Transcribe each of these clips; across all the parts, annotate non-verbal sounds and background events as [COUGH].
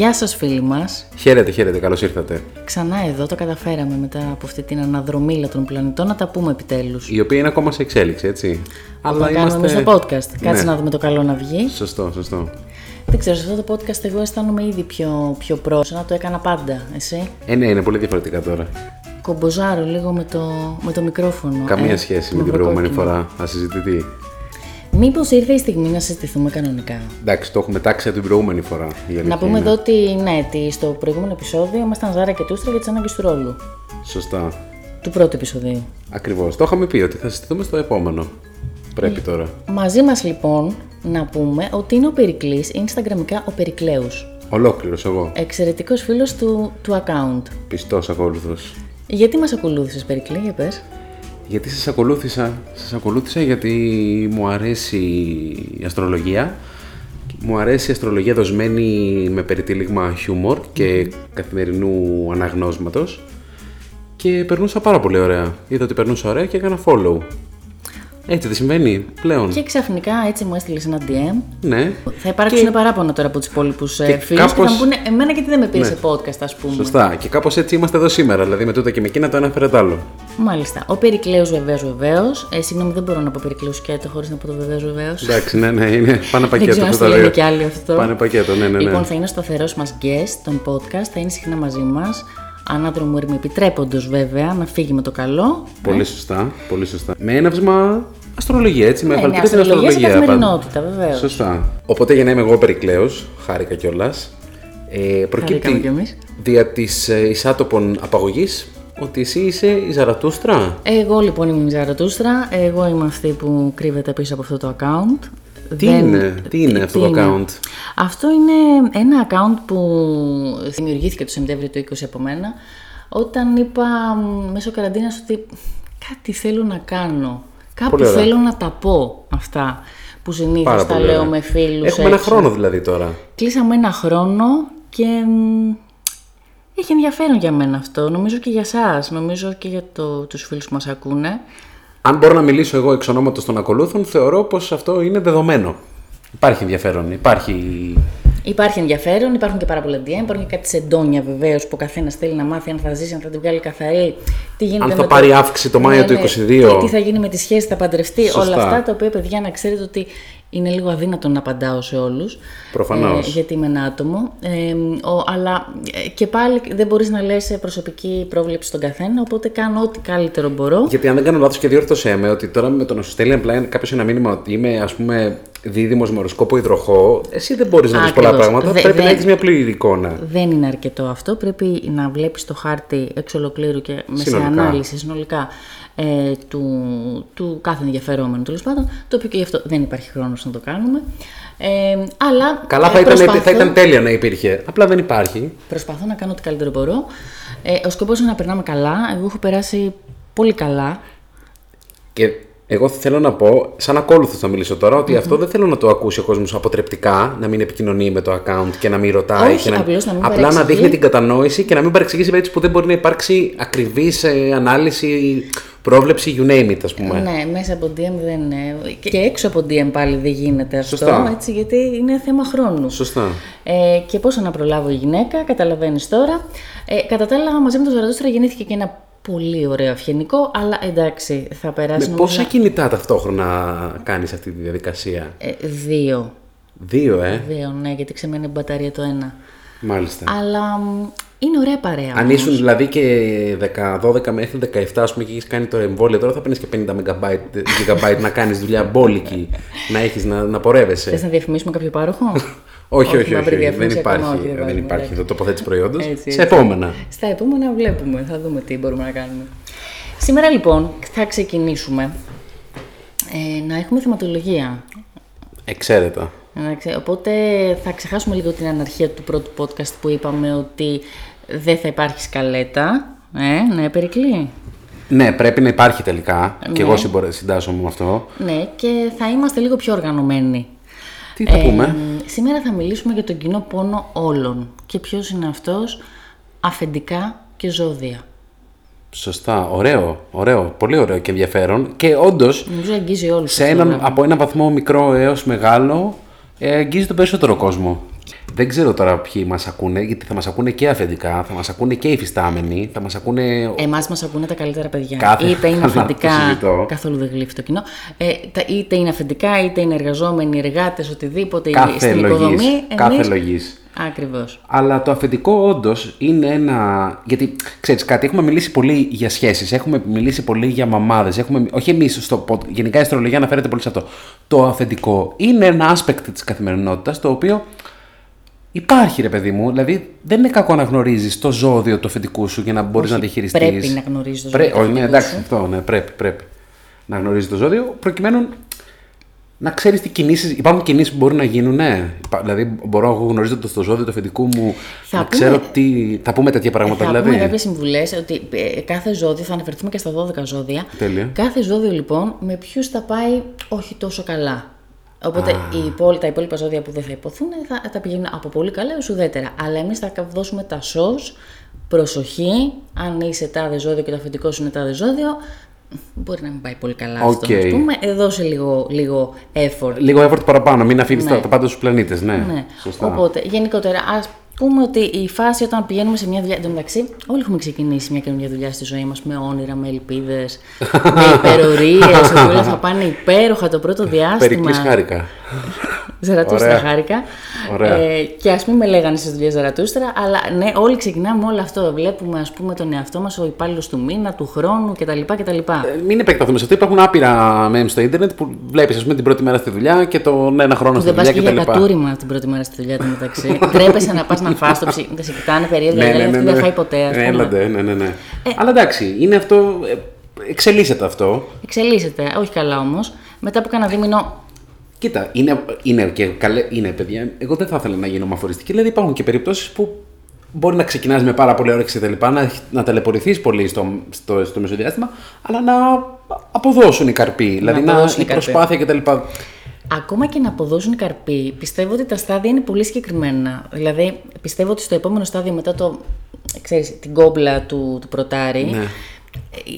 Γεια σας φίλοι μας. Χαίρετε, χαίρετε, καλώς ήρθατε. Ξανά εδώ το καταφέραμε μετά από αυτή την αναδρομίλα των πλανητών να τα πούμε επιτέλους. Η οποία είναι ακόμα σε εξέλιξη, έτσι. Αλλά κάνουμε είμαστε... στο podcast. Κάτσε να δούμε το καλό να βγει. Σωστό, σωστό. Δεν ξέρω, σε αυτό το podcast εγώ αισθάνομαι ήδη πιο, πιο πρόσω, να το έκανα πάντα. Εσύ; Ε, ναι, είναι πολύ διαφορετικά τώρα. Κομποζάρω λίγο με το, με το μικρόφωνο. Καμία ε, σχέση με την προηγούμενη φορά. Ασυζητητή. Μήπως ήρθε η στιγμή να συζητηθούμε κανονικά; Εντάξει, το έχουμε τάξει από την προηγούμενη φορά. Να πούμε εδώ ότι ναι, στο προηγούμενο επεισόδιο ήμασταν Ζάρα και Τούστρα για τις ανάγκες του ρόλου. Σωστά. Του πρώτου επεισοδίου. Ακριβώς. Το είχαμε πει ότι θα συζητηθούμε στο επόμενο. Πρέπει ε, τώρα. Μαζί μας λοιπόν να πούμε ότι είναι ο Περικλής, Instagramικά ο Περικλέους. Ολόκληρος εγώ. Εξαιρετικός φίλος του, του account. Πιστός ακόλουθος. Γιατί μας ακολούθησες, Περικλή, για πες; Γιατί σας ακολούθησα. Σας ακολούθησα γιατί μου αρέσει η αστρολογία. Μου αρέσει η αστρολογία δοσμένη με περιτύλιγμα χιούμορ και καθημερινού αναγνώσματος. Και περνούσα πάρα πολύ ωραία. Είδα ότι περνούσα ωραία και έκανα follow. Έτσι δεν συμβαίνει πλέον. Και ξαφνικά έτσι μου έστειλες ένα DM. Ναι. Θα υπάρξουν και... παράπονα τώρα από τους υπόλοιπους ε, φίλους κάπως... και θα μου πούνε Εμένα γιατί δεν με πήρες ναι. σε podcast, ας πούμε. Σωστά. Και κάπως έτσι είμαστε εδώ σήμερα. Δηλαδή με τούτα και με εκείνα το ένα φέρε το άλλο. Μάλιστα. Ο Περικλέος βεβαίως βεβαίως. Ε, συγγνώμη, δεν μπορώ να πω Περικλέος σκέτο χωρίς να πω το βεβαίως βεβαίως. Εντάξει, ναι, ναι, είναι. Πάνε πακέτο. δεν ξέρω αν και άλλοι αυτό. Πάνε πακέτο, ναι, ναι. ναι. Λοιπόν, θα είναι σταθερός μας guest των podcast, θα είναι συχνά μαζί μας ανάδρομο ήρμη επιτρέποντος βέβαια να φύγει με το καλό. Πολύ σωστά, πολύ σωστά. Με έναυσμα αστρολογία, έτσι. Με ναι, ναι, στην αστρολογία. Σε καθημερινότητα, βεβαίως. Σωστά. Οπότε για να είμαι εγώ περικλέος, χάρηκα κιόλας. Ε, προκύπτει δια της ε, εισάτοπων απαγωγής ότι εσύ είσαι η Ζαρατούστρα. Εγώ λοιπόν είμαι η Ζαρατούστρα. Εγώ είμαι αυτή που κρύβεται πίσω από αυτό το account. Τι είναι, τι είναι αυτό το account; Αυτό είναι ένα account που δημιουργήθηκε το Σεπτέμβριο του 20 από μένα όταν είπα μέσω καραντίνας ότι κάτι θέλω να κάνω. Κάπου θέλω να τα πω αυτά που συνήθως τα λέω με φίλους. Έχουμε ένα χρόνο δηλαδή τώρα. Κλείσαμε ένα χρόνο και έχει ενδιαφέρον για μένα αυτό. Νομίζω και για εσά, νομίζω και για το, τους φίλους που μας ακούνε. Αν μπορώ να μιλήσω εγώ εξ ονόματος των ακολούθων, θεωρώ πως αυτό είναι δεδομένο. Υπάρχει ενδιαφέρον, υπάρχει Υπάρχει ενδιαφέρον, υπάρχουν και πάρα πολλά DM, υπάρχουν και κάτι σεντόνια βεβαίως που ο καθένας θέλει να μάθει αν θα ζήσει, αν θα την βγάλει καθαρή. Τι γίνεται αν θα πάρει το... αύξηση το Μάιο ναι, του 2022. Ναι, τι θα γίνει με τη σχέση, θα παντρευτεί. Σωστά. Όλα αυτά τα οποία παιδιά να ξέρετε ότι είναι λίγο αδύνατο να απαντάω σε όλους. Προφανώς. Ε, γιατί είμαι ένα άτομο. Ε, ο, αλλά ε, και πάλι δεν μπορείς να λες προσωπική πρόβλεψη στον καθένα, οπότε κάνω ό,τι καλύτερο μπορώ. Γιατί αν δεν κάνω λάθος και διόρθωσέ με ότι τώρα με το να σου στέλνει απλά κάποιος ένα μήνυμα ότι είμαι ας πούμε δίδυμος με οροσκόπο υδροχό, εσύ δεν μπορείς να δει πολλά πράγματα. Δε, πρέπει δε, να έχεις μια πλήρη εικόνα. Δεν είναι αρκετό αυτό. Πρέπει να βλέπεις το χάρτη εξ ολοκλήρου και με σε ανάλυση συνολικά ε, του, του κάθε ενδιαφερόμενου τέλος πάντων. Το οποίο και γι' αυτό δεν υπάρχει χρόνος να το κάνουμε. Ε, αλλά Καλά, θα, ήταν, θα ήταν τέλεια να υπήρχε. Απλά δεν υπάρχει. Προσπαθώ να κάνω ό,τι καλύτερο μπορώ. Ε, ο σκοπός είναι να περνάμε καλά. Εγώ έχω περάσει πολύ καλά. Και εγώ θέλω να πω, σαν ακόλουθος θα μιλήσω τώρα, ότι αυτό δεν θέλω να το ακούσει ο κόσμος αποτρεπτικά, να μην επικοινωνεί με το account και να μην ρωτάει. Όχι, και να... Απλώς να μην απλά να δείχνει την κατανόηση και να μην παρεξηγήσει σε περίπτωση που δεν μπορεί να υπάρξει ακριβής ε, ανάλυση, πρόβλεψη, you name it, ας πούμε. Ναι, μέσα από DM δεν είναι. Και έξω από DM πάλι δεν γίνεται αυτό. Σωστά. Έτσι, γιατί είναι θέμα χρόνου. Σωστά. Ε, και πόσο να προλάβω η γυναίκα, καταλαβαίνεις τώρα. Ε, κατά τα άλλα, μαζί με τον Ζαρατούστρα γεννήθηκε και ένα πολύ ωραίο αυγενικό, αλλά εντάξει, θα περάσει. Με πόσα κινητά ταυτόχρονα κάνεις αυτή τη διαδικασία, ε, Δύο. Δύο, ε; Δύο, ναι, γιατί ξεμένει η μπαταρία το ένα. Μάλιστα. Αλλά είναι ωραία παρέα. Αν ήσουν δηλαδή και 12 μέχρι 17, ας πούμε, και έχεις κάνει το εμβόλιο, τώρα θα παίρνεις και 50 GB, να κάνεις δουλειά μπόλικη, να έχεις να, να πορεύεσαι. Θες να διαφημίσουμε κάποιο πάροχο; [LAUGHS] όχι, όχι, όχι, δεν υπάρχει, δεν υπάρχει το τοποθέτηση προϊόντος. Σε επόμενα. Στα επόμενα βλέπουμε, θα δούμε τι μπορούμε να κάνουμε. Σήμερα λοιπόν θα ξεκινήσουμε ε, να έχουμε θεματολογία. Εξαίρετα. Οπότε θα ξεχάσουμε λίγο την αναρχία του πρώτου podcast που είπαμε ότι δεν θα υπάρχει σκαλέτα. Ε, ναι, Περικλή. Ναι, πρέπει να υπάρχει τελικά. Ναι. Και εγώ συντάσσομαι με αυτό. Ναι, και θα είμαστε λίγο πιο οργανωμένοι. Τι θα πούμε; Σήμερα θα μιλήσουμε για τον κοινό πόνο όλων. Και ποιος είναι αυτός, αφεντικά και ζώδια. Σωστά, ωραίο, ωραίο, πολύ ωραίο και ενδιαφέρον. Και όντως. Νομίζω αγγίζει όλους. Σε έναν, από ένα βαθμό μικρό έως μεγάλο, ε, αγγίζει τον περισσότερο κόσμο. Δεν ξέρω τώρα ποιοι μας ακούνε, γιατί θα μας ακούνε και αφεντικά, θα μας ακούνε και οι φυστάμενοι, θα μας ακούνε. Εμάς μας ακούνε τα καλύτερα παιδιά. Κάθε- είτε είναι [LAUGHS] καλά, το αφεντικά. συζητώ. Καθόλου δεν γλύφει το κοινό. Ε, τα, είτε είναι αφεντικά, είτε είναι εργαζόμενοι, εργάτες, οτιδήποτε. Κάθε στην λογής, οικοδομή. κάθε λογής. Ακριβώς. Αλλά το αφεντικό όντως είναι ένα. Γιατί ξέρεις κάτι, έχουμε μιλήσει πολύ για σχέσεις, έχουμε μιλήσει πολύ για μαμάδες. Έχουμε... Όχι εμείς στο pod- Γενικά η αστρολογία αναφέρεται πολύ σε αυτό. Το αφεντικό είναι ένα aspect της καθημερινότητας το οποίο υπάρχει, ρε παιδί μου. Δηλαδή δεν είναι κακό να γνωρίζεις το ζώδιο του αφεντικού σου για να μπορείς να διαχειριστεί. πρέπει να γνωρίζεις το Πρέ... ζώδιο του Όχι, ναι, αφεντικού εντάξει, σου. αυτό, ναι, πρέπει, πρέπει. Να γνωρίζεις το ζώδιο προκειμένου να ξέρεις τι κινήσεις. Υπάρχουν κινήσεις που μπορεί να γίνουν, ναι. Υπά- Δηλαδή, μπορώ εγώ γνωρίζοντα το ζώδιο του αφεντικού μου Θα να πούμε- ξέρω τι. Θα πούμε τέτοια πράγματα, θα δηλαδή. πούμε κάποιες συμβουλές ότι ε, κάθε ζώδιο, θα αναφερθούμε και στα 12 ζώδια. Τέλεια. Κάθε ζώδιο λοιπόν με ποιους θα πάει όχι τόσο καλά. Οπότε οι υπόλοι- τα υπόλοιπα ζώδια που δεν θα ειπωθούν θα τα πηγαίνουν από πολύ καλά έως ουδέτερα. Αλλά εμείς θα δώσουμε τα SOS, προσοχή, αν είσαι τάδε ζώδιο και το αφεντικό σου είναι τάδε ζώδιο, μπορεί να μην πάει πολύ καλά αυτό. Οκ. Ας πούμε, ε, δώσε λίγο, λίγο effort. Λίγο effort παραπάνω, μην αφήνεις Ναι. τα, τα πάντα στους πλανήτες. Ναι, Ναι. σωστά. Οπότε, γενικότερα, ας πούμε ότι η φάση όταν πηγαίνουμε σε μια δουλειά. Εν τω μεταξύ, όλοι έχουμε ξεκινήσει μια καινούργια δουλειά στη ζωή μας με όνειρα, με ελπίδες, με [LAUGHS] υπερορίες, ότι όλα θα πάνε υπέροχα το πρώτο διάστημα. Περικλής χάρηκα. Ζαρατούστρα Ωραία. χάρηκα. Ωραία. Ε, και ας μην με λέγανε στι δουλειέ Ζαρατούστρα, αλλά ναι, όλοι ξεκινάμε με όλο αυτό. Βλέπουμε, ας πούμε, τον εαυτό μας, ο υπάλληλος του μήνα, του χρόνου κτλ. κτλ. Ε, Μην επεκταθούμε σε αυτό. Υπάρχουν άπειρα memes στο Ιντερνετ που βλέπεις, ας πούμε, την πρώτη μέρα στη δουλειά και τον ένα χρόνο Που στη δεν πας δουλειά και για κτλ. κατούριμα την πρώτη μέρα στη δουλειά του μεταξύ. [LAUGHS] Τρέπεσαι να πας να φας το ψι. Δεν σε κοιτάνε περίεργα, Ναι, γιατί ναι, ναι, αυτή ναι. δεν φάει ποτέ. ας Ναι, πούμε. έλατε, ναι, ναι, ναι. Αλλά εντάξει, είναι αυτό. ε, Εξελίσσεται αυτό. Εξελίσσεται, όχι καλά όμως. Μετά από κάνα δίμηνο. Κοίτα, είναι, είναι και καλέ, είναι παιδιά. Εγώ δεν θα ήθελα να γίνω μαφοριστική. Δηλαδή υπάρχουν και περιπτώσεις που μπορεί να ξεκινάς με πάρα πολύ όρεξη κτλ. Να, να ταλαιπωρηθείς πολύ στο, στο, στο μεσοδιάστημα, αλλά να αποδώσουν οι καρποί. δηλαδή να, αποδώσουν η οι καρποί. προσπάθεια κτλ. Ακόμα και να αποδώσουν οι καρποί, πιστεύω ότι τα στάδια είναι πολύ συγκεκριμένα. Δηλαδή, πιστεύω ότι στο επόμενο στάδιο μετά το. Ξέρεις, την κόμπλα του, του πρωτάρη. Ναι. ε,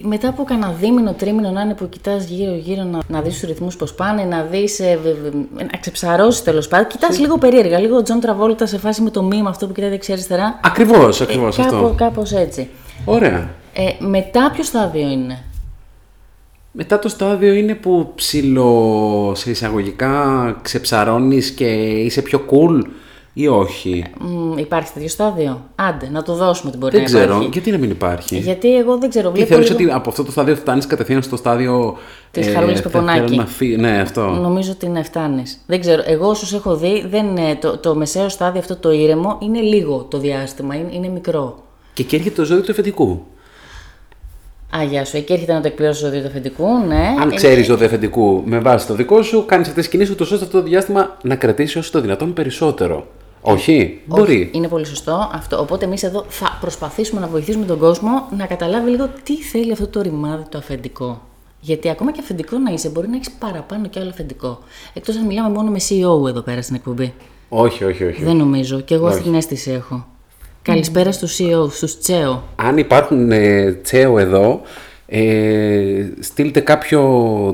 Μετά από κανένα δίμηνο, τρίμηνο να είναι που κοιτάς γύρω-γύρω να, να δεις τους ρυθμούς πώς πάνε, να δεις. Ε, βε- βε- να ξεψαρώσεις τέλος πάντων. Κοιτάς λίγο περίεργα, λίγο Τζον Τραβόλτα σε φάση με το meme αυτό που κοιτάει δεξιά-αριστερά. Ακριβώς, ακριβώς Ε, αυτό. κάπω, κάπως έτσι. Ωραία. Ε, μετά ποιο στάδιο είναι; Μετά το στάδιο είναι που ψιλο σε εισαγωγικά ξεψαρώνεις και είσαι πιο cool ή όχι; Μ, υπάρχει τέτοιο στάδιο; Άντε, να το δώσουμε την μπορεί Δεν να ξέρω. υπάρχει. Γιατί να μην υπάρχει; Γιατί εγώ δεν ξέρω. Τι Βλέπω θεωρείς λίγο- ότι από αυτό το στάδιο φτάνεις κατευθείαν στο στάδιο... Της ε, Χαρούλης θα Πεπονάκη. θέλω να φύ- Ναι, αυτό. Νομίζω ότι ναι, φτάνεις. Δεν ξέρω. Εγώ όσους έχω δει, δεν, είναι- το, το μεσαίο στάδιο αυτό το ήρεμο είναι λίγο το διάστημα. Είναι, είναι μικρό. Και εκεί έρχεται το ζώδιο του εφετικού. Α, γεια σου. Εκεί έρχεται να το εκπληρώσει το ζώδιο του αφεντικού, ναι. Αν Ε, ξέρεις το εφετικού με βάση το δικό σου, κάνεις αυτές τις κινήσεις ώστε αυτό το διάστημα να κρατήσει όσο το δυνατόν περισσότερο. Όχι, μπορεί. Είναι πολύ σωστό αυτό. Οπότε εμείς εδώ θα προσπαθήσουμε να βοηθήσουμε τον κόσμο να καταλάβει λίγο τι θέλει αυτό το ρημάδι το αφεντικό. Γιατί ακόμα και αφεντικό να είσαι, μπορεί να έχεις παραπάνω κι άλλο αφεντικό. Εκτός αν μιλάμε μόνο με CEO εδώ πέρα στην εκπομπή. Όχι, όχι, όχι. Δεν νομίζω. Και εγώ αυτή την αίσθηση έχω. Καλησπέρα στους CEO, στους τσέο. Αν υπάρχουν ε, τσέο εδώ, ε, στείλτε κάποιο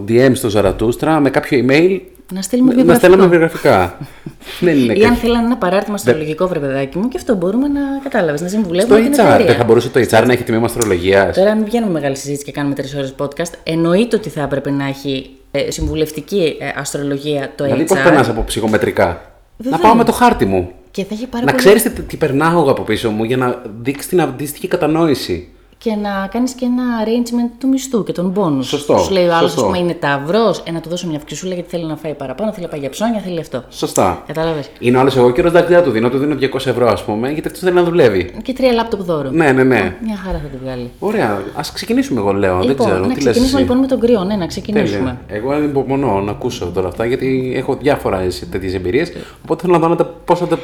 DM στο Ζαρατούστρα με κάποιο email Να στείλουμε να βιογραφικό. στέλνουμε βιογραφικά. [LAUGHS] Δεν είναι Ή αν κάτι. θέλανε ένα παράρτημα αστρολογικό, βρε παιδάκι μου, και αυτό μπορούμε να κατάλαβες, να Στο συμβουλεύουμε την HR, εταιρεία. δεν θα μπορούσε το HR να έχει τμήμα αστρολογίας. Τώρα, αν βγαίνουμε μεγάλη συζήτηση και κάνουμε τρεις ώρες podcast, εννοείται ότι θα έπρεπε να έχει ε, συμβουλευτική ε, αστρολογία το Δηλαδή, πώς HR. περνάς από ψυχομετρικά. Βέβαια. Να πάω με το χάρτη μου. Και θα έχει πάρα Να πολύ. ξέρεις τι, τι περνάω εγώ από πίσω μου για να δείξεις την αντίστοιχη κατανόηση. Και να κάνεις και ένα arrangement του μισθού και των πόνου. Σωστό, Σου λέει ο άλλος, ας σωστό. πούμε, είναι ταυρός, ε, να του δώσω μια αυξησούλα γιατί θέλει να φάει παραπάνω, θέλει να πάει για ψώνια, θέλει αυτό. Σωστά. Κατάλαβες. Είναι άλλος εγώ κύριο δακτυλιά του δίνω, του δίνω 200 ευρώ, ας πούμε, γιατί αυτός θέλει να δουλεύει. Και τρία λάπτοπ δώρο. Ναι, ναι, ναι. Μια χαρά θα τη βγάλει. Ωραία, ας ξεκινήσουμε εγώ, λέω. δεν λοιπόν, ξέρω. να τι λες ξεκινήσουμε εσύ. λοιπόν με τον κρυό, ναι, να ξεκινήσουμε. Τέλεια. Εγώ ανυπομονώ να ακούσω τώρα αυτά γιατί έχω διάφορα τέτοιες εμπειρίες. Οπότε θέλω να δω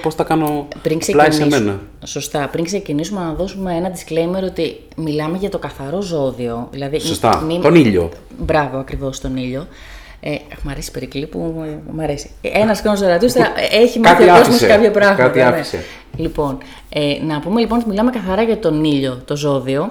πώς τα κάνω Πριν πλάι σε ξεκινήσουμε, μένα. σωστά, πριν ξεκινήσουμε να δώσουμε ένα disclaimer ότι μιλάμε για το καθαρό ζώδιο. Δηλαδή, Σωστά. μην- Τον ήλιο. Μπράβο, ακριβώς τον ήλιο. Ε, μ' αρέσει η περικλή που ε, μ' αρέσει. Ένας χρόνο Ζαρατούστρα έχει μάθει Κάτι ο κόσμο άφησε. κάποια πράγματα. Κάτι ναι. άφησε. Λοιπόν, ε, να πούμε λοιπόν ότι μιλάμε καθαρά για τον ήλιο, το ζώδιο.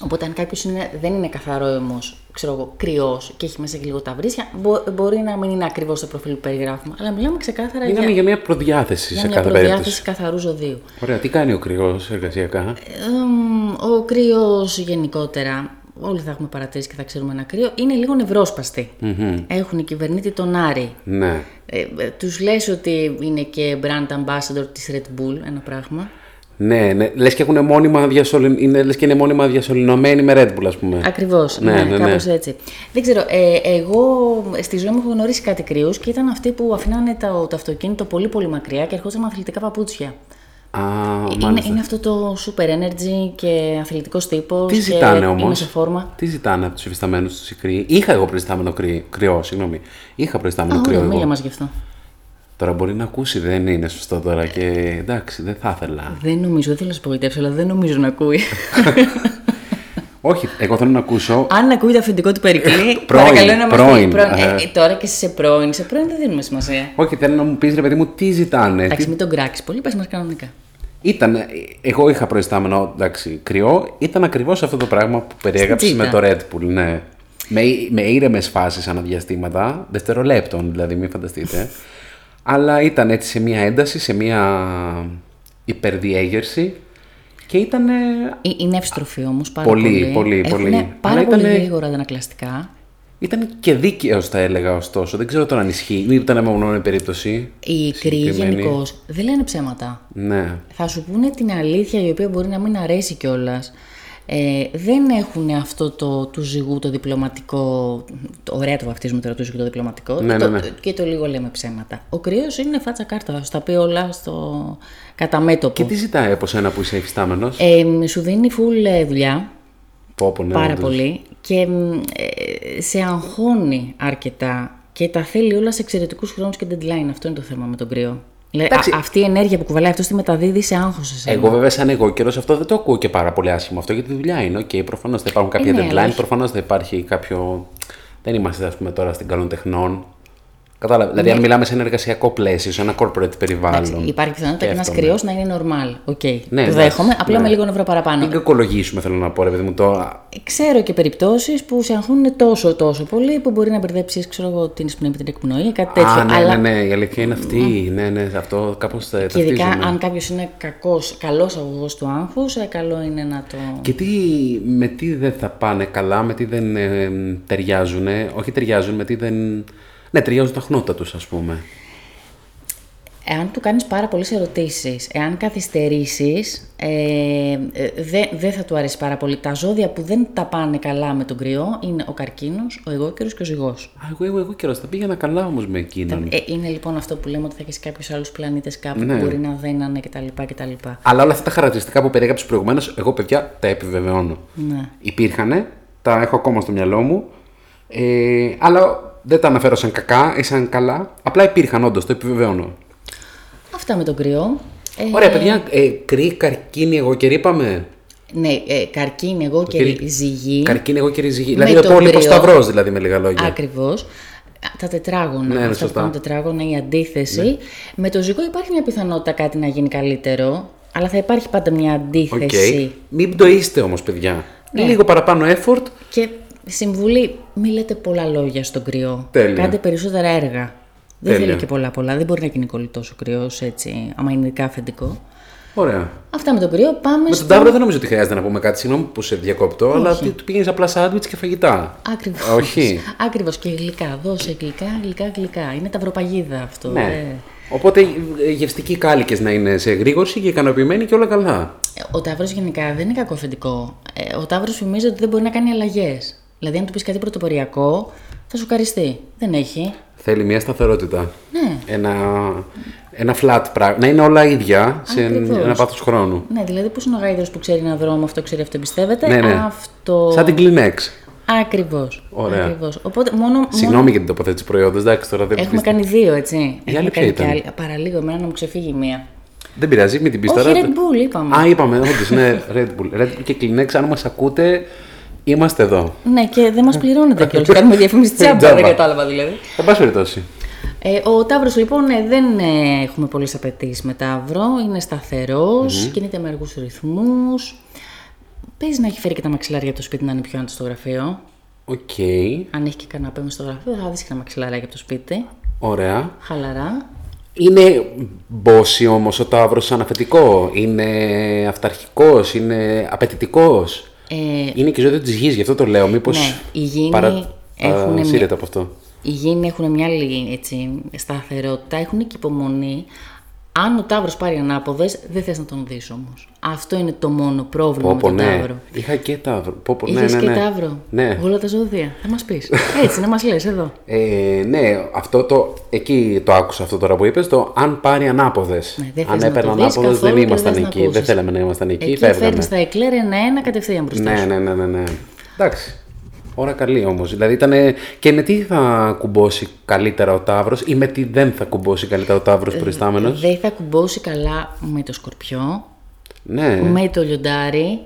Οπότε, αν κάποιος δεν είναι καθαρό όμω, ξέρω εγώ, κρυός και έχει μέσα και λίγο τα βρύσια, μπο, μπορεί να μην είναι ακριβώς το προφίλ που περιγράφουμε. Αλλά μιλάμε ξεκάθαρα Μιλάμε για, για μια προδιάθεση για σε μια κάθε προδιάθεση περίπτωση. καθαρού ζωδίου. Ωραία, τι κάνει ο κρυός εργασιακά; Εμ, ο κρύο γενικότερα, όλοι θα έχουμε παρατηρήσει και θα ξέρουμε ένα κρύο, είναι λίγο νευρόσπαστοι. Έχουν κυβερνήτη τον Άρη. Ναι. Ε, ε, τους λες ότι είναι και brand ambassador της Red Bull, ένα πράγμα. Ναι, ναι. Λες και, έχουν μόνιμα διασωλη... είναι, λες και είναι μόνιμα διασωληνωμένοι με Red Bull, ας πούμε. Ακριβώς, Ναι, ναι, ναι, ναι. κάπως έτσι. Δεν ξέρω, ε, εγώ στη ζωή μου έχω γνωρίσει κάτι κρύους και ήταν αυτοί που αφήνανε το, το αυτοκίνητο πολύ πολύ μακριά και ερχόντουσαν με αθλητικά παπούτσια. Α, Είναι, μάλιστα. είναι αυτό το super energy και αθλητικός τύπος Τι ζητάνε και όμως; είναι σε φόρμα. Τι ζητάνε από τους υφισταμένους του οι κρύοι; Είχα εγώ προϊστάμενο κρύ, κρυό, συγγνώμη. Είχα προϊστάμενο Α, κρυό. ωραία, εγώ. μίλα μας γι' αυτό. Τώρα μπορεί να ακούσει, δεν είναι σωστό τώρα και εντάξει, δεν θα ήθελα. Δεν νομίζω, δεν θέλω να σε απογοητεύσω, αλλά δεν νομίζω να ακούει. [LAUGHS] Όχι, εγώ θέλω να ακούσω. Αν ακούει το αφεντικό του Περικλή, [LAUGHS] Πρώην, παρακαλώ να μας πρώην, πει. Πρώην. ε. Ε, ε, τώρα και σε πρώην, σε πρώην δεν δίνουμε σημασία. Όχι, θέλω να μου πεις ρε παιδί μου τι ζητάνε. Εντάξει, Τι... μην τον κράξεις πολύ, πες μας κανονικά. Ήταν, εγώ είχα προϊστάμενο εντάξει, κρυό, ήταν ακριβώς αυτό το πράγμα που περιέγραψες Στην με τσίτα. το Red Bull. Ναι. Με, με ήρεμες φάσεις αναδιαστήματα, δευτερολέπτων δηλαδή, μην φανταστείτε. [LAUGHS] Αλλά ήταν έτσι σε μια ένταση, σε μια υπερδιέγερση και ήταν. Ε, Είναι εύστροφη όμως πάρα Πολύ, πολύ. πολύ, Έχουν πολύ. πάρα Αλλά πολύ ήτανε- γρήγορα αντανακλαστικά. Ήταν και δίκαιος, θα έλεγα ωστόσο. Δεν ξέρω τώρα αν ισχύει. Μην ήταν μόνο η περίπτωση. Οι κρύοι συγκεκριμένη. γενικώς δεν λένε ψέματα. Ναι. Θα σου πούνε την αλήθεια η οποία μπορεί να μην αρέσει κιόλας. Ε, δεν έχουν αυτό το του ζυγού το διπλωματικό. Το, ωραία το βαφτίζουμε τώρα του ζυγού το διπλωματικό. Ναι, και, το, ναι, ναι. και το λίγο λέμε ψέματα. Ο κρύος είναι φάτσα κάρτα. Θα σου τα πει όλα στο κατά μέτωπο. Και τι ζητάει από σένα που είσαι υφιστάμενος; Ε, σου δίνει full ε, δουλειά. πω, πω, ναι, πάρα όντως. πολύ και μ, ε, σε αγχώνει αρκετά και τα θέλει όλα σε εξαιρετικούς χρόνους και deadline. Αυτό είναι το θέμα με τον Κριό. Δηλαδή, Εντάξει. α- αυτή η ενέργεια που κουβαλάει αυτός τη μεταδίδει σε άγχος σε σένα. Εγώ βέβαια σαν Αιγόκερος αυτό δεν το ακούω και πάρα πολύ άσχημο αυτό γιατί δουλειά είναι. Οκ, προφανώς θα υπάρχουν κάποια ναι, αλλά deadline, όχι. προφανώς θα υπάρχει κάποιο. Δεν είμαστε, ας πούμε, τώρα στην καλών τεχνών. Κατάλαβε. Δηλαδή, αν μιλάμε σε ένα εργασιακό πλαίσιο, σε ένα corporate περιβάλλον. Ναι. Εντάξει, υπάρχει πιθανότητα και ένας σκέφτομαι. Κριός να είναι normal. OK. Ναι, το εντάξει, δέχομαι, απλά ναι. με λίγο νεύρο παραπάνω. Μην κακολογήσουμε, θέλω να πω, ρε παιδί μου τώρα. Ε, Ξέρω και περιπτώσεις που σε αγχώνουν τόσο τόσο πολύ που μπορεί να μπερδέψεις την εισπνοή με την εκπνοή ή κάτι τέτοιο. Α, ναι, αλλά ναι, ναι, η αλήθεια είναι αυτή. Ναι, ναι, αυτό κάπως και ειδικά ταυτίζομαι. αν κάποιος είναι κακός, καλός αγωγός του άγχους, ε, καλό είναι να το... Και τι, με τι δεν θα πάνε καλά, με τι δεν ε, ταιριάζουν, όχι ταιριάζουν, με τι δεν. Ναι, ταιριάζουν τα χνότα τους, ας πούμε. Εάν του κάνεις πάρα πολλές ερωτήσεις, εάν καθυστερήσεις, ε, ε, δεν δεν θα του αρέσει πάρα πολύ. Τα ζώδια που δεν τα πάνε καλά με τον κρυό είναι ο καρκίνος, ο εγώκερος και ο ζυγός. Α, εγώ, εγώ, εγώ καιρός θα πήγαινα καλά όμως με εκείνον. Ε, είναι λοιπόν αυτό που λέμε ότι θα έχεις κάποιους άλλους πλανήτες κάπου Ναι. που μπορεί να δένανε κτλ. κτλ. Αλλά όλα αυτά τα χαρακτηριστικά που περιέγραψες προηγουμένως, εγώ παιδιά τα επιβεβαιώνω. Ναι. Υπήρχαν, τα έχω ακόμα στο μυαλό μου, ε, αλλά δεν τα αναφέρω σαν κακά ή σαν καλά. Απλά υπήρχαν όντως, το επιβεβαιώνω. Αυτά με τον Κριό. Ε, Ωραία, παιδιά, ε, Κριοί, Καρκίνοι, Αιγόκεροι είπαμε. Ναι, ε, Καρκίνοι, Αιγόκεροι- Ζυγοί. Καρκίνοι, Αιγόκεροι, Ζυγοί. Με Δηλαδή ο τον υπόλοιπος Κριό. σταυρός, δηλαδή με λίγα λόγια. Ακριβώς. Τα τετράγωνα. Ναι, ναι, αυτά σωστά. που κάνουν τετράγωνα, η αντίθεση. Με το Ζυγό υπάρχει μια πιθανότητα κάτι να γίνει καλύτερο, αλλά θα υπάρχει πάντα μια Οκ. αντίθεση. Μην το είστε όμως, παιδιά. Ναι. Λίγο παραπάνω effort. Και συμβουλή, μην λέτε πολλά λόγια στον Κριό. Τέλεια. Κάντε περισσότερα έργα. Δεν Τέλεια. θέλει και πολλά πολλά. Δεν μπορεί να γίνει κολλητός ο κρυός έτσι, άμα είναι ειδικά αφεντικό. Ωραία. Αυτά με τον κρυό. Πάμε Με τον στο. Ταύρο δεν νομίζω ότι χρειάζεται να πούμε κάτι. Συγγνώμη που σε διακόπτω, αλλά τι- του πήγαινες απλά σάντουιτς και φαγητά. Ακριβώς. Όχι. Ακριβώς. Και γλυκά. Δώσε γλυκά, γλυκά, γλυκά. Είναι ταυροπαγίδα αυτό. Ναι. ε. Οπότε ε, γευστικοί κάλικες να είναι σε γρήγορση και ικανοποιημένοι και όλα καλά. Ο Ταύρος γενικά δεν είναι κακό αφεντικό. Ε, ο Ταύρος φημίζει ότι δεν μπορεί να κάνει αλλαγές. Δηλαδή, αν του πεις κάτι πρωτοποριακό, θα σου καριστεί. Δεν έχει. Θέλει μια σταθερότητα. Ναι. Ένα, ένα flat πράγμα. Να είναι όλα ίδια σε Ακριβώς. ένα πάθος χρόνου. Ναι, δηλαδή, πώς είναι ο γάιδρος που ξέρει ένα δρόμο, αυτό ξέρει, αυτό εμπιστεύεται. Ναι, ναι. Αυτό. Σαν την Kleenex. Ακριβώς. Ωραία. Ακριβώς. Οπότε, μόνο. μόνο... Συγγνώμη για την τοποθέτηση προϊόντος, εντάξει τώρα δεν Έχουμε κάνει δύο, έτσι. άλλη Έχουμε ποια κάνει ήταν; και άλλη. Παραλίγο, εμένα να μου ξεφύγει η μία. Δεν πειράζει, μην την πεις Όχι, τώρα. Red Bull, είπαμε. Α, είπαμε, όντως, ναι, Red Bull. Red Bull και Kleenex, αν μας ακούτε, είμαστε εδώ. Ναι, και δεν μας πληρώνεται κιόλας. Κάνουμε διαφήμιση τσάμπα, Τζάμπα. δεν κατάλαβα δηλαδή. Εν πάση περιπτώσει. Ε, ο Ταύρος λοιπόν ε, δεν ε, έχουμε πολλές απαιτήσεις με Ταύρο, είναι σταθερός, κινείται με αργούς ρυθμούς, Παίζει να έχει φέρει και τα μαξιλάρια από το σπίτι να είναι πιο άνετα στο γραφείο. ΟΚ. Αν έχει και κανένα μες στο γραφείο, θα δεις και ένα μαξιλαράκι από το σπίτι. Ωραία. Χαλαρά. Είναι μπόση όμως ο Ταύρος σαν αφεντικό; Είναι αυταρχικός, είναι απαιτητικός; Ε, Είναι και η ζωή της γης, γι' αυτό το λέω. Μήπως Ναι, οι γήινοι έχουνε μια- σύρεται από αυτό. οι γήινοι έχουν μια άλλη έτσι, σταθερότητα, έχουν και υπομονή. Αν ο Ταύρος πάρει ανάποδες, δεν θες να τον δεις όμως. Αυτό είναι το μόνο πρόβλημα Πω, με πω, τον ναι. Ταύρο. Είχα και Ταύρο. Πω, πω, Είχες ναι, ναι, και ναι. Ταύρο. Ναι. Όλα τα ζώδια. Θα μας πεις. [LAUGHS] Έτσι, να μας λες εδώ. Ε, ναι, αυτό το. Εκεί το άκουσα αυτό τώρα που είπες. Το αν πάρει ανάποδες. Ναι, δεν θες αν να έπαιρνε το δεις ανάποδες, καθόλου δεν και ήμασταν θες να εκεί. Δεν ακούσεις. θέλαμε να ήμασταν εκεί. Εκεί φεύγαμε. φέρνεις τα εκλέρ ένα-ένα κατευθείαν μπροστά Ναι, σου. ναι, ναι, ναι, ναι. Εντάξει. Ώρα καλή όμως. Δηλαδή ήταν. Και με τι θα κουμπώσει καλύτερα ο Ταύρος ή με τι δεν θα κουμπώσει καλύτερα ο Ταύρος Ε, προϊστάμενος; Δεν θα κουμπώσει καλά με το σκορπιό, Ναι. με το λιοντάρι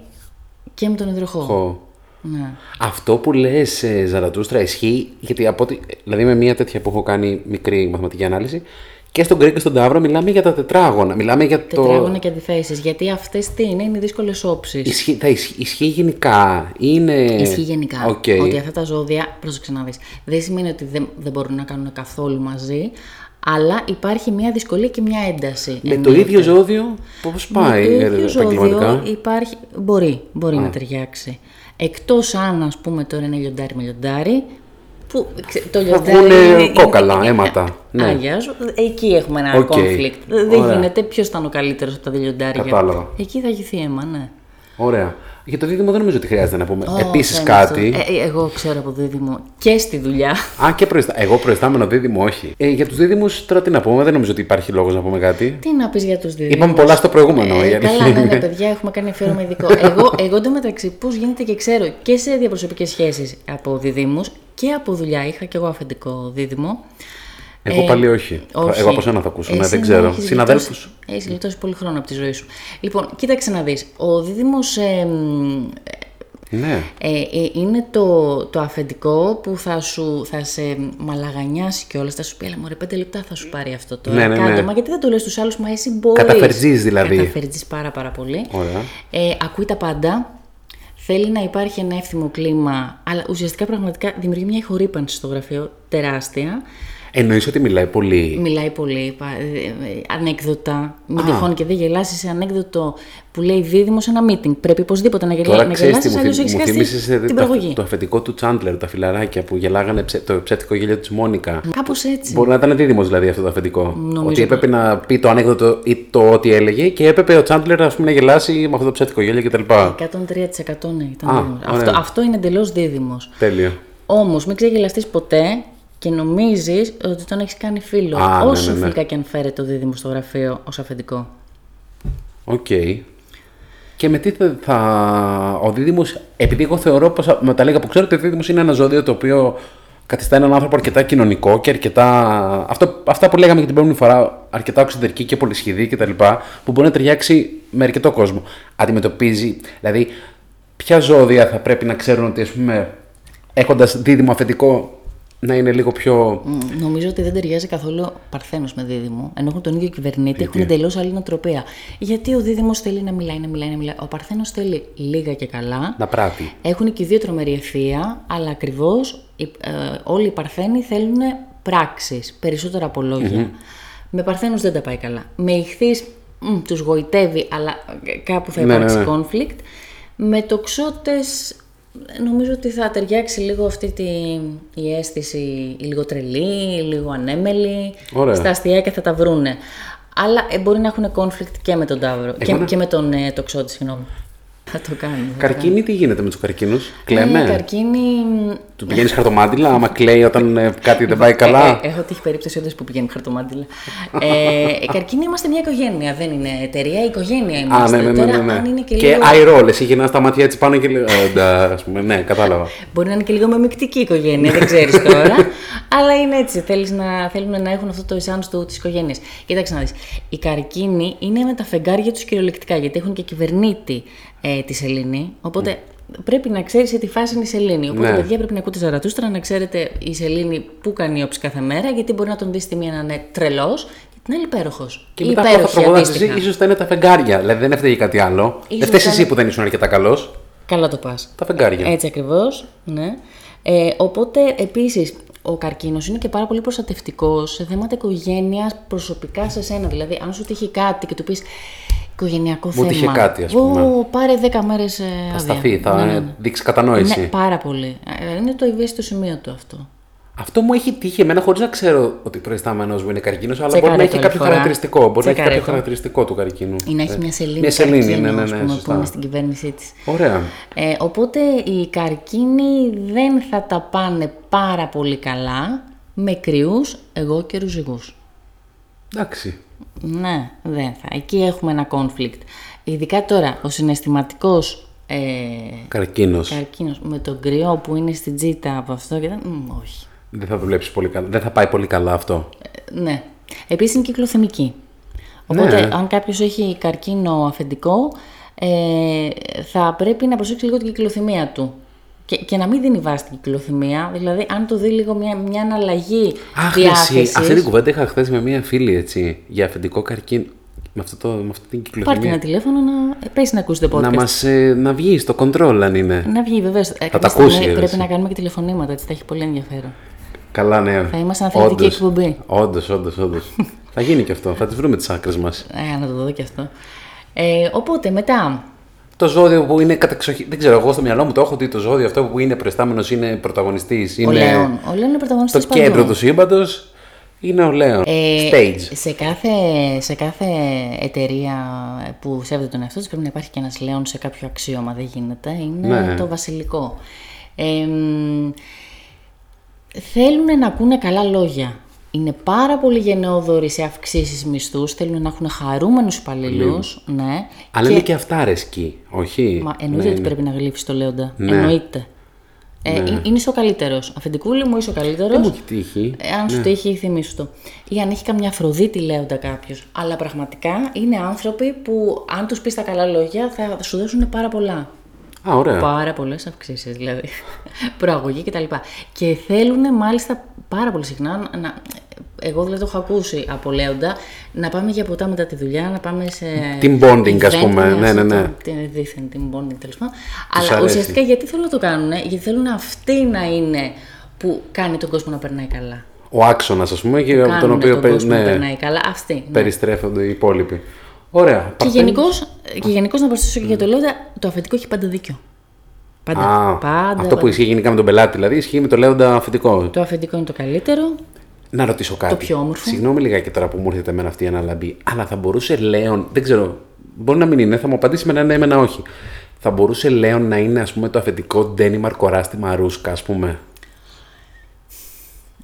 και με τον υδροχό. Έχω. Ναι. Αυτό που λες ε, Ζαρατούστρα ισχύει γιατί από ό,τι- δηλαδή με μια τέτοια που έχω κάνει μικρή μαθηματική ανάλυση και στον Γκρέκ και στον Ταύρο μιλάμε για τα τετράγωνα. Μιλάμε για το. Τετράγωνα και αντιθέσεις. Γιατί αυτές τι είναι, είναι δύσκολες όψεις. Ισχύει, θα ισχύει, ισχύει γενικά. Είναι... Ισχύει γενικά Οκ. ότι αυτά τα ζώδια, πρόσεξε να δεις, δεν σημαίνει ότι δεν, δεν μπορούν να κάνουν καθόλου μαζί, αλλά υπάρχει μια δυσκολία και μια ένταση. Με το εννοείται. ίδιο ζώδιο, πώς πάει Με ε, το ίδιο επαγγελματικά. ζώδιο υπάρχει, μπορεί, μπορεί να ταιριάξει. Εκτός αν, ας πούμε, τώρα είναι λιοντάρι με λιοντάρι, που ξε- το λιοντάρι βγούνε είναι- κόκαλα, είναι- αίματα. Ναι. Γεια σου. Εκεί έχουμε ένα OK. conflict. Δεν Ωραία. γίνεται ποιος ήταν ο καλύτερος από τα δύο λιοντάρια. Κατάλαβα. Εκεί θα χυθεί αίμα, ναι. Ωραία. Για το δίδυμο δεν νομίζω ότι χρειάζεται να πούμε. Ω, Επίσης θα είναι κάτι. αυτό. Ε, ε, εγώ ξέρω από δίδυμο και στη δουλειά. Α, και προϊστά... Εγώ προϊστάμενο δίδυμο, όχι. Ε, για τους δίδυμους τώρα τι να πούμε, δεν νομίζω ότι υπάρχει λόγος να πούμε κάτι. Τι να πεις για τους δίδυμους; Είπαμε πολλά στο προηγούμενο. η Ε, αλήθεια καλά, ναι, είναι. ναι, παιδιά, έχουμε κάνει αφιέρωμα ειδικό. εγώ, εγώ εντωμεταξύ, πώς γίνεται και ξέρω και σε διαπροσωπικές σχέσεις από διδύμου και από δουλειά. Είχα και εγώ αφεντικό δίδυμο. Εγώ Ε, πάλι όχι. όχι. Εγώ από σένα θα ακούσω. Ναι, Εσύ δεν ναι, ξέρω. έχεις Συναδέλφους. γλιτώσει- Έχεις γλιτώσει πολύ χρόνο από τη ζωή σου. Λοιπόν, κοίταξε να δεις. Ο δίδυμος ε, μ, Ναι. ε, ε, είναι το, το αφεντικό που θα, σου, θα σε μαλαγανιάσει κιόλας. Θα σου πει, έλα μωρέ, πέντε λεπτά θα σου πάρει αυτό τώρα. Ναι, ναι, ναι. Κάντο, μα γιατί δεν το λες στους άλλους, μα εσύ μπορείς. Καταφερτζείς δηλαδή. Καταφερτζείς πάρα πάρα πολύ. Ωραία. Ε, ακούει τα πάντα. Θέλει να υπάρχει ένα εύθυμο κλίμα, αλλά ουσιαστικά πραγματικά δημιουργεί μια ηχορύπανση στο γραφείο τεράστια. Εννοείς ότι μιλάει πολύ; Μιλάει πολύ, πα- ε, ε, ανέκδοτα. Μην τυχόν και δεν γελάσει σε ανέκδοτο που λέει δίδυμος σε ένα meeting. Πρέπει οπωσδήποτε να, γελά, Τώρα να ξέρεις τι γελάσει, μου, αλλιώς θυμ, έχεις μου χάσει θύμισες, ε, την το, προαγωγή. το αφεντικό του Τσάντλερ, τα φιλαράκια που γελάγανε ψε- το ψεύτικο γέλιο της Μόνικα. Κάπως έτσι. Μπορεί να ήταν δίδυμος δηλαδή αυτό το αφεντικό. Νομίζω ότι έπρεπε να πει το ανέκδοτο ή το ό,τι έλεγε και έπρεπε ο Τσάντλερ ας πούμε, να γελάσει με αυτό το ψεύτικο γέλιο κτλ. 103% ναι, ήταν Α, δίδυμος. ωραία. Αυτό, αυτό είναι εντελώς δίδυμος. Τέλειο. Όμως μην ξεγελαστείς ποτέ και νομίζεις ότι τον έχεις κάνει φίλο. Α, ναι, όσο ναι, ναι. φιλικά και αν φέρεται το δίδυμο στο γραφείο ως αφεντικό. Οκ. Και με τι θα, θα- ο δίδυμος, επειδή εγώ θεωρώ πως, με τα λίγα που ξέρω, ότι ο δίδυμος είναι ένα ζώδιο το οποίο καθιστά έναν άνθρωπο αρκετά κοινωνικό και αρκετά. Αυτό, αυτά που λέγαμε και την προηγούμενη φορά, αρκετά οξυδερκή και πολυσχιδή κτλ. που μπορεί να ταιριάξει με αρκετό κόσμο. Αντιμετωπίζει, δηλαδή, ποια ζώδια θα πρέπει να ξέρουν ότι, ας πούμε, έχοντας δίδυμο αφεντικό, να είναι λίγο πιο. Μ, Νομίζω ότι δεν ταιριάζει καθόλου Παρθένος με δίδυμο. Ενώ έχουν τον ίδιο κυβερνήτη, έχουν εντελώς άλλη νοοτροπία. Γιατί ο δίδυμος θέλει να μιλάει, να μιλάει, να μιλάει. Ο Παρθένος θέλει λίγα και καλά. να πράττει. Έχουν και οι δύο τρομερή ευθεία, αλλά ακριβώς όλοι οι Παρθένοι θέλουν πράξεις, περισσότερα από λόγια. Με Παρθένου δεν τα πάει καλά. Με ηχθείς τους γοητεύει, αλλά ε, κάπου θα Ναι, υπάρξει ναι, ναι. conflict. Με τοξότες νομίζω ότι θα ταιριάξει λίγο αυτή τη, η αίσθηση η λίγο τρελή, λίγο ανέμελη. Ωραία. Στα αστιάκια θα τα βρούνε. Αλλά ε, μπορεί να έχουν conflict και με τον Ταύρο. Και, να- και με τον ε, τοξότη, συγγνώμη. Θα το κάνουμε. θα το Καρκίνη, τι γίνεται με τους καρκίνους; κάνουμε. Κλαίμε; Ε, καρκίνη. Του πηγαίνεις χαρτομάτιλα, άμα κλαίει όταν ε, κάτι δεν πάει καλά; Ε, ε, έχω τύχει περίπτωση όντως που πηγαίνει χαρτομάτιλα. ε, καρκίνη είμαστε μια οικογένεια, δεν είναι εταιρεία, οικογένεια Α, είμαστε. ναι, ναι, ναι. Τώρα, ναι, ναι. αν είναι και, και λίγο. αϊρόλ, εσύ γυρνάς τα μάτια έτσι πάνω και λέει. «Ε, ντα», ας πούμε, ναι, κατάλαβα. Μπορεί να είναι και λίγο με μεικτική οικογένεια, δεν ξέρεις [LAUGHS] τώρα. αλλά είναι έτσι. Θέλεις να, θέλουν να έχουν αυτό το εσάν του της οικογένειας. Κοίταξε να δεις. Οι καρκίνοι είναι με τα φεγγάρια τους κυριολεκτικά, γιατί έχουν και κυβερνήτη ε, τη Σελήνη. Οπότε πρέπει να ξέρεις σε τι φάση είναι η Σελήνη. Οπότε, Ναι. παιδιά, πρέπει να ακούτε Ζαρατούστρα, να ξέρετε η Σελήνη που κάνει όψη κάθε μέρα, γιατί μπορεί να τον δεις τη μία να είναι τρελός και την άλλη υπέροχος. Και μετά από τα τραγούδια τη ίσω θα είναι τα φεγγάρια. Δηλαδή δεν έφταιγε κάτι άλλο. Ίσως δεν φταίεις ήταν- εσύ που δεν ήσουν αρκετά καλός. Καλά το πας. Τα φεγγάρια. Έτσι ακριβώς. Ναι. Ε, οπότε επίσης ο καρκίνος είναι και πάρα πολύ προστατευτικός σε θέματα οικογένειας προσωπικά σε σένα. Δηλαδή, αν σου τύχει κάτι και του πεις οικογενειακό Μου θέμα. τύχε κάτι, ας πούμε. Ω, πάρε 10 μέρες. Θα σταθεί, θα ε, δείξει κατανόηση. Ναι, πάρα πολύ. Ε, Είναι το ευαίσθητο σημείο του αυτό. Αυτό μου έχει τύχει εμένα χωρίς να ξέρω ότι ο προϊστάμενος μου είναι καρκίνος, αλλά Τσεκάρε μπορεί να έχει το κάποιο άλλη φορά. χαρακτηριστικό. Μπορεί να έχει Τσεκάρε κάποιο το. χαρακτηριστικό του καρκίνου. Ή να έχει Ε, μια σελήνη. Μια σελήνη, καρκίνο, ναι, ναι, ας ναι, πούμε, που σωστά. είναι στην κυβέρνησή της. Ωραία. Ε, οπότε οι καρκίνοι δεν θα τα πάνε πάρα πολύ καλά με κρυούς εγώ και ρουζιγούς. Εντάξει. Ναι, δεν θα. Εκεί έχουμε ένα conflict. Ειδικά τώρα, ο συναισθηματικός ε, Καρκίνος. καρκίνος με τον κρυό που είναι στην τζίτα από αυτό και δεν... μ, όχι. Δεν θα δουλέψει πολύ καλά. Δεν θα πάει πολύ καλά αυτό. Ε, ναι. Επίσης είναι κυκλοθυμική. Οπότε, Ναι. αν κάποιος έχει καρκίνο αφεντικό, ε, θα πρέπει να προσέξει λίγο την κυκλοθυμία του. Και, και να μην δίνει βάση την κυκλοθυμία. Δηλαδή, αν το δει λίγο μια, μια αναλλαγή Αχ, εσύ, διάθεσης, αυτή την κουβέντα είχα χθες με μία φίλη έτσι, για αφεντικό καρκίνο. Με, αυτό το, με αυτή την πάρτε κυκλοθυμία. ένα τηλέφωνο να ε, πέσει να ακούσεις το podcast. Να, μας, ε, να βγει στο control αν είναι. Να βγει, βεβαίως. τα ακούσει, ρε, Πρέπει εσύ. να κάνουμε και τηλεφωνήματα, έτσι θα έχει πολύ ενδιαφέρον. Καλά, ναι. Θα είμαστε αθλητική εκπομπή. Όντως, όντως, όντως. [LAUGHS] θα γίνει και αυτό. Θα τις βρούμε τις άκρες μας. Ε, να το δω και αυτό. Ε, οπότε, μετά, Το ζώδιο που είναι κατεξοχή. Δεν ξέρω, εγώ στο μυαλό μου το έχω ότι το ζώδιο αυτό που είναι προϊστάμενος είναι πρωταγωνιστής. ο Είναι Λέων. Ο Λέων είναι πρωταγωνιστής στο κέντρο παντού. του σύμπαντος. Είναι ο Λέων. Ε, Stage. Σε κάθε, σε κάθε εταιρεία που σέβεται τον εαυτό της πρέπει να υπάρχει και ένας λέον σε κάποιο αξίωμα, δεν γίνεται. Είναι Ναι. το βασιλικό. Ε, μ, θέλουν να ακούνε καλά λόγια. Είναι πάρα πολύ γενναιόδοροι σε αυξήσεις μισθούς, θέλουν να έχουν χαρούμενους υπαλλήλους. Ναι. Αλλά είναι και αυτά αρεσκοί, όχι; Μα εννοείται Ναι, ότι ναι. πρέπει να γλύφεις το λέοντα. Ναι. Εννοείται. Ε, ε, Είσαι ο καλύτερος. Αφεντικούλη μου, είσαι ο καλύτερος. Δεν μου έχει τύχει. αν σου τύχει, θυμίσου το. Ή αν έχει καμιά Αφροδίτη λέοντα κάποιος. Αλλά πραγματικά είναι άνθρωποι που, αν τους πεις τα καλά λόγια, θα σου δώσουν πάρα πολλά. Α, ωραία. Πάρα πολλές αυξήσεις, δηλαδή. [LAUGHS] Προαγωγή κτλ. Και θέλουν μάλιστα πάρα πολύ συχνά να. Εγώ δηλαδή το έχω ακούσει από λέοντα να πάμε για ποτά μετά τη δουλειά, να πάμε σε. Team bonding, ας event, πούμε. Ναι, αυτό ναι, ναι. το- Την δίθεν team bonding τέλος πάντων. Τους Αλλά αρέσει. ουσιαστικά γιατί θέλουν να το κάνουν, γιατί θέλουν αυτοί να είναι που κάνει τον κόσμο να περνάει καλά. Ο άξονας, ας πούμε, και από τον Κάνουν οποίο τον πε- κόσμο να ναι, περνάει καλά. Αυτοί. ναι. περιστρέφονται οι υπόλοιποι. Ωραία. Και Παρθένος. γενικώς και γενικώς να προσθέσω και για το Λέοντα, το αφεντικό έχει πάντα δίκιο. Πάντα. Α, πάντα, αυτό που πάντα. ισχύει γενικά με τον πελάτη, δηλαδή ισχύει με το λέοντα αφεντικό. Το αφεντικό είναι το καλύτερο. Να ρωτήσω κάτι. πιο όμορφο. Συγγνώμη λιγάκι τώρα που μου έρχεται εμένα αυτή η αναλαμπή, αλλά θα μπορούσε Λέον, δεν ξέρω, μπορεί να μην είναι, θα μου απαντήσει με ένα ναι, με ένα όχι. Θα μπορούσε Λέον να είναι, ας πούμε, το αφεντικό Ντένι Μαρκοράστη Μαρούσκα, ας πούμε;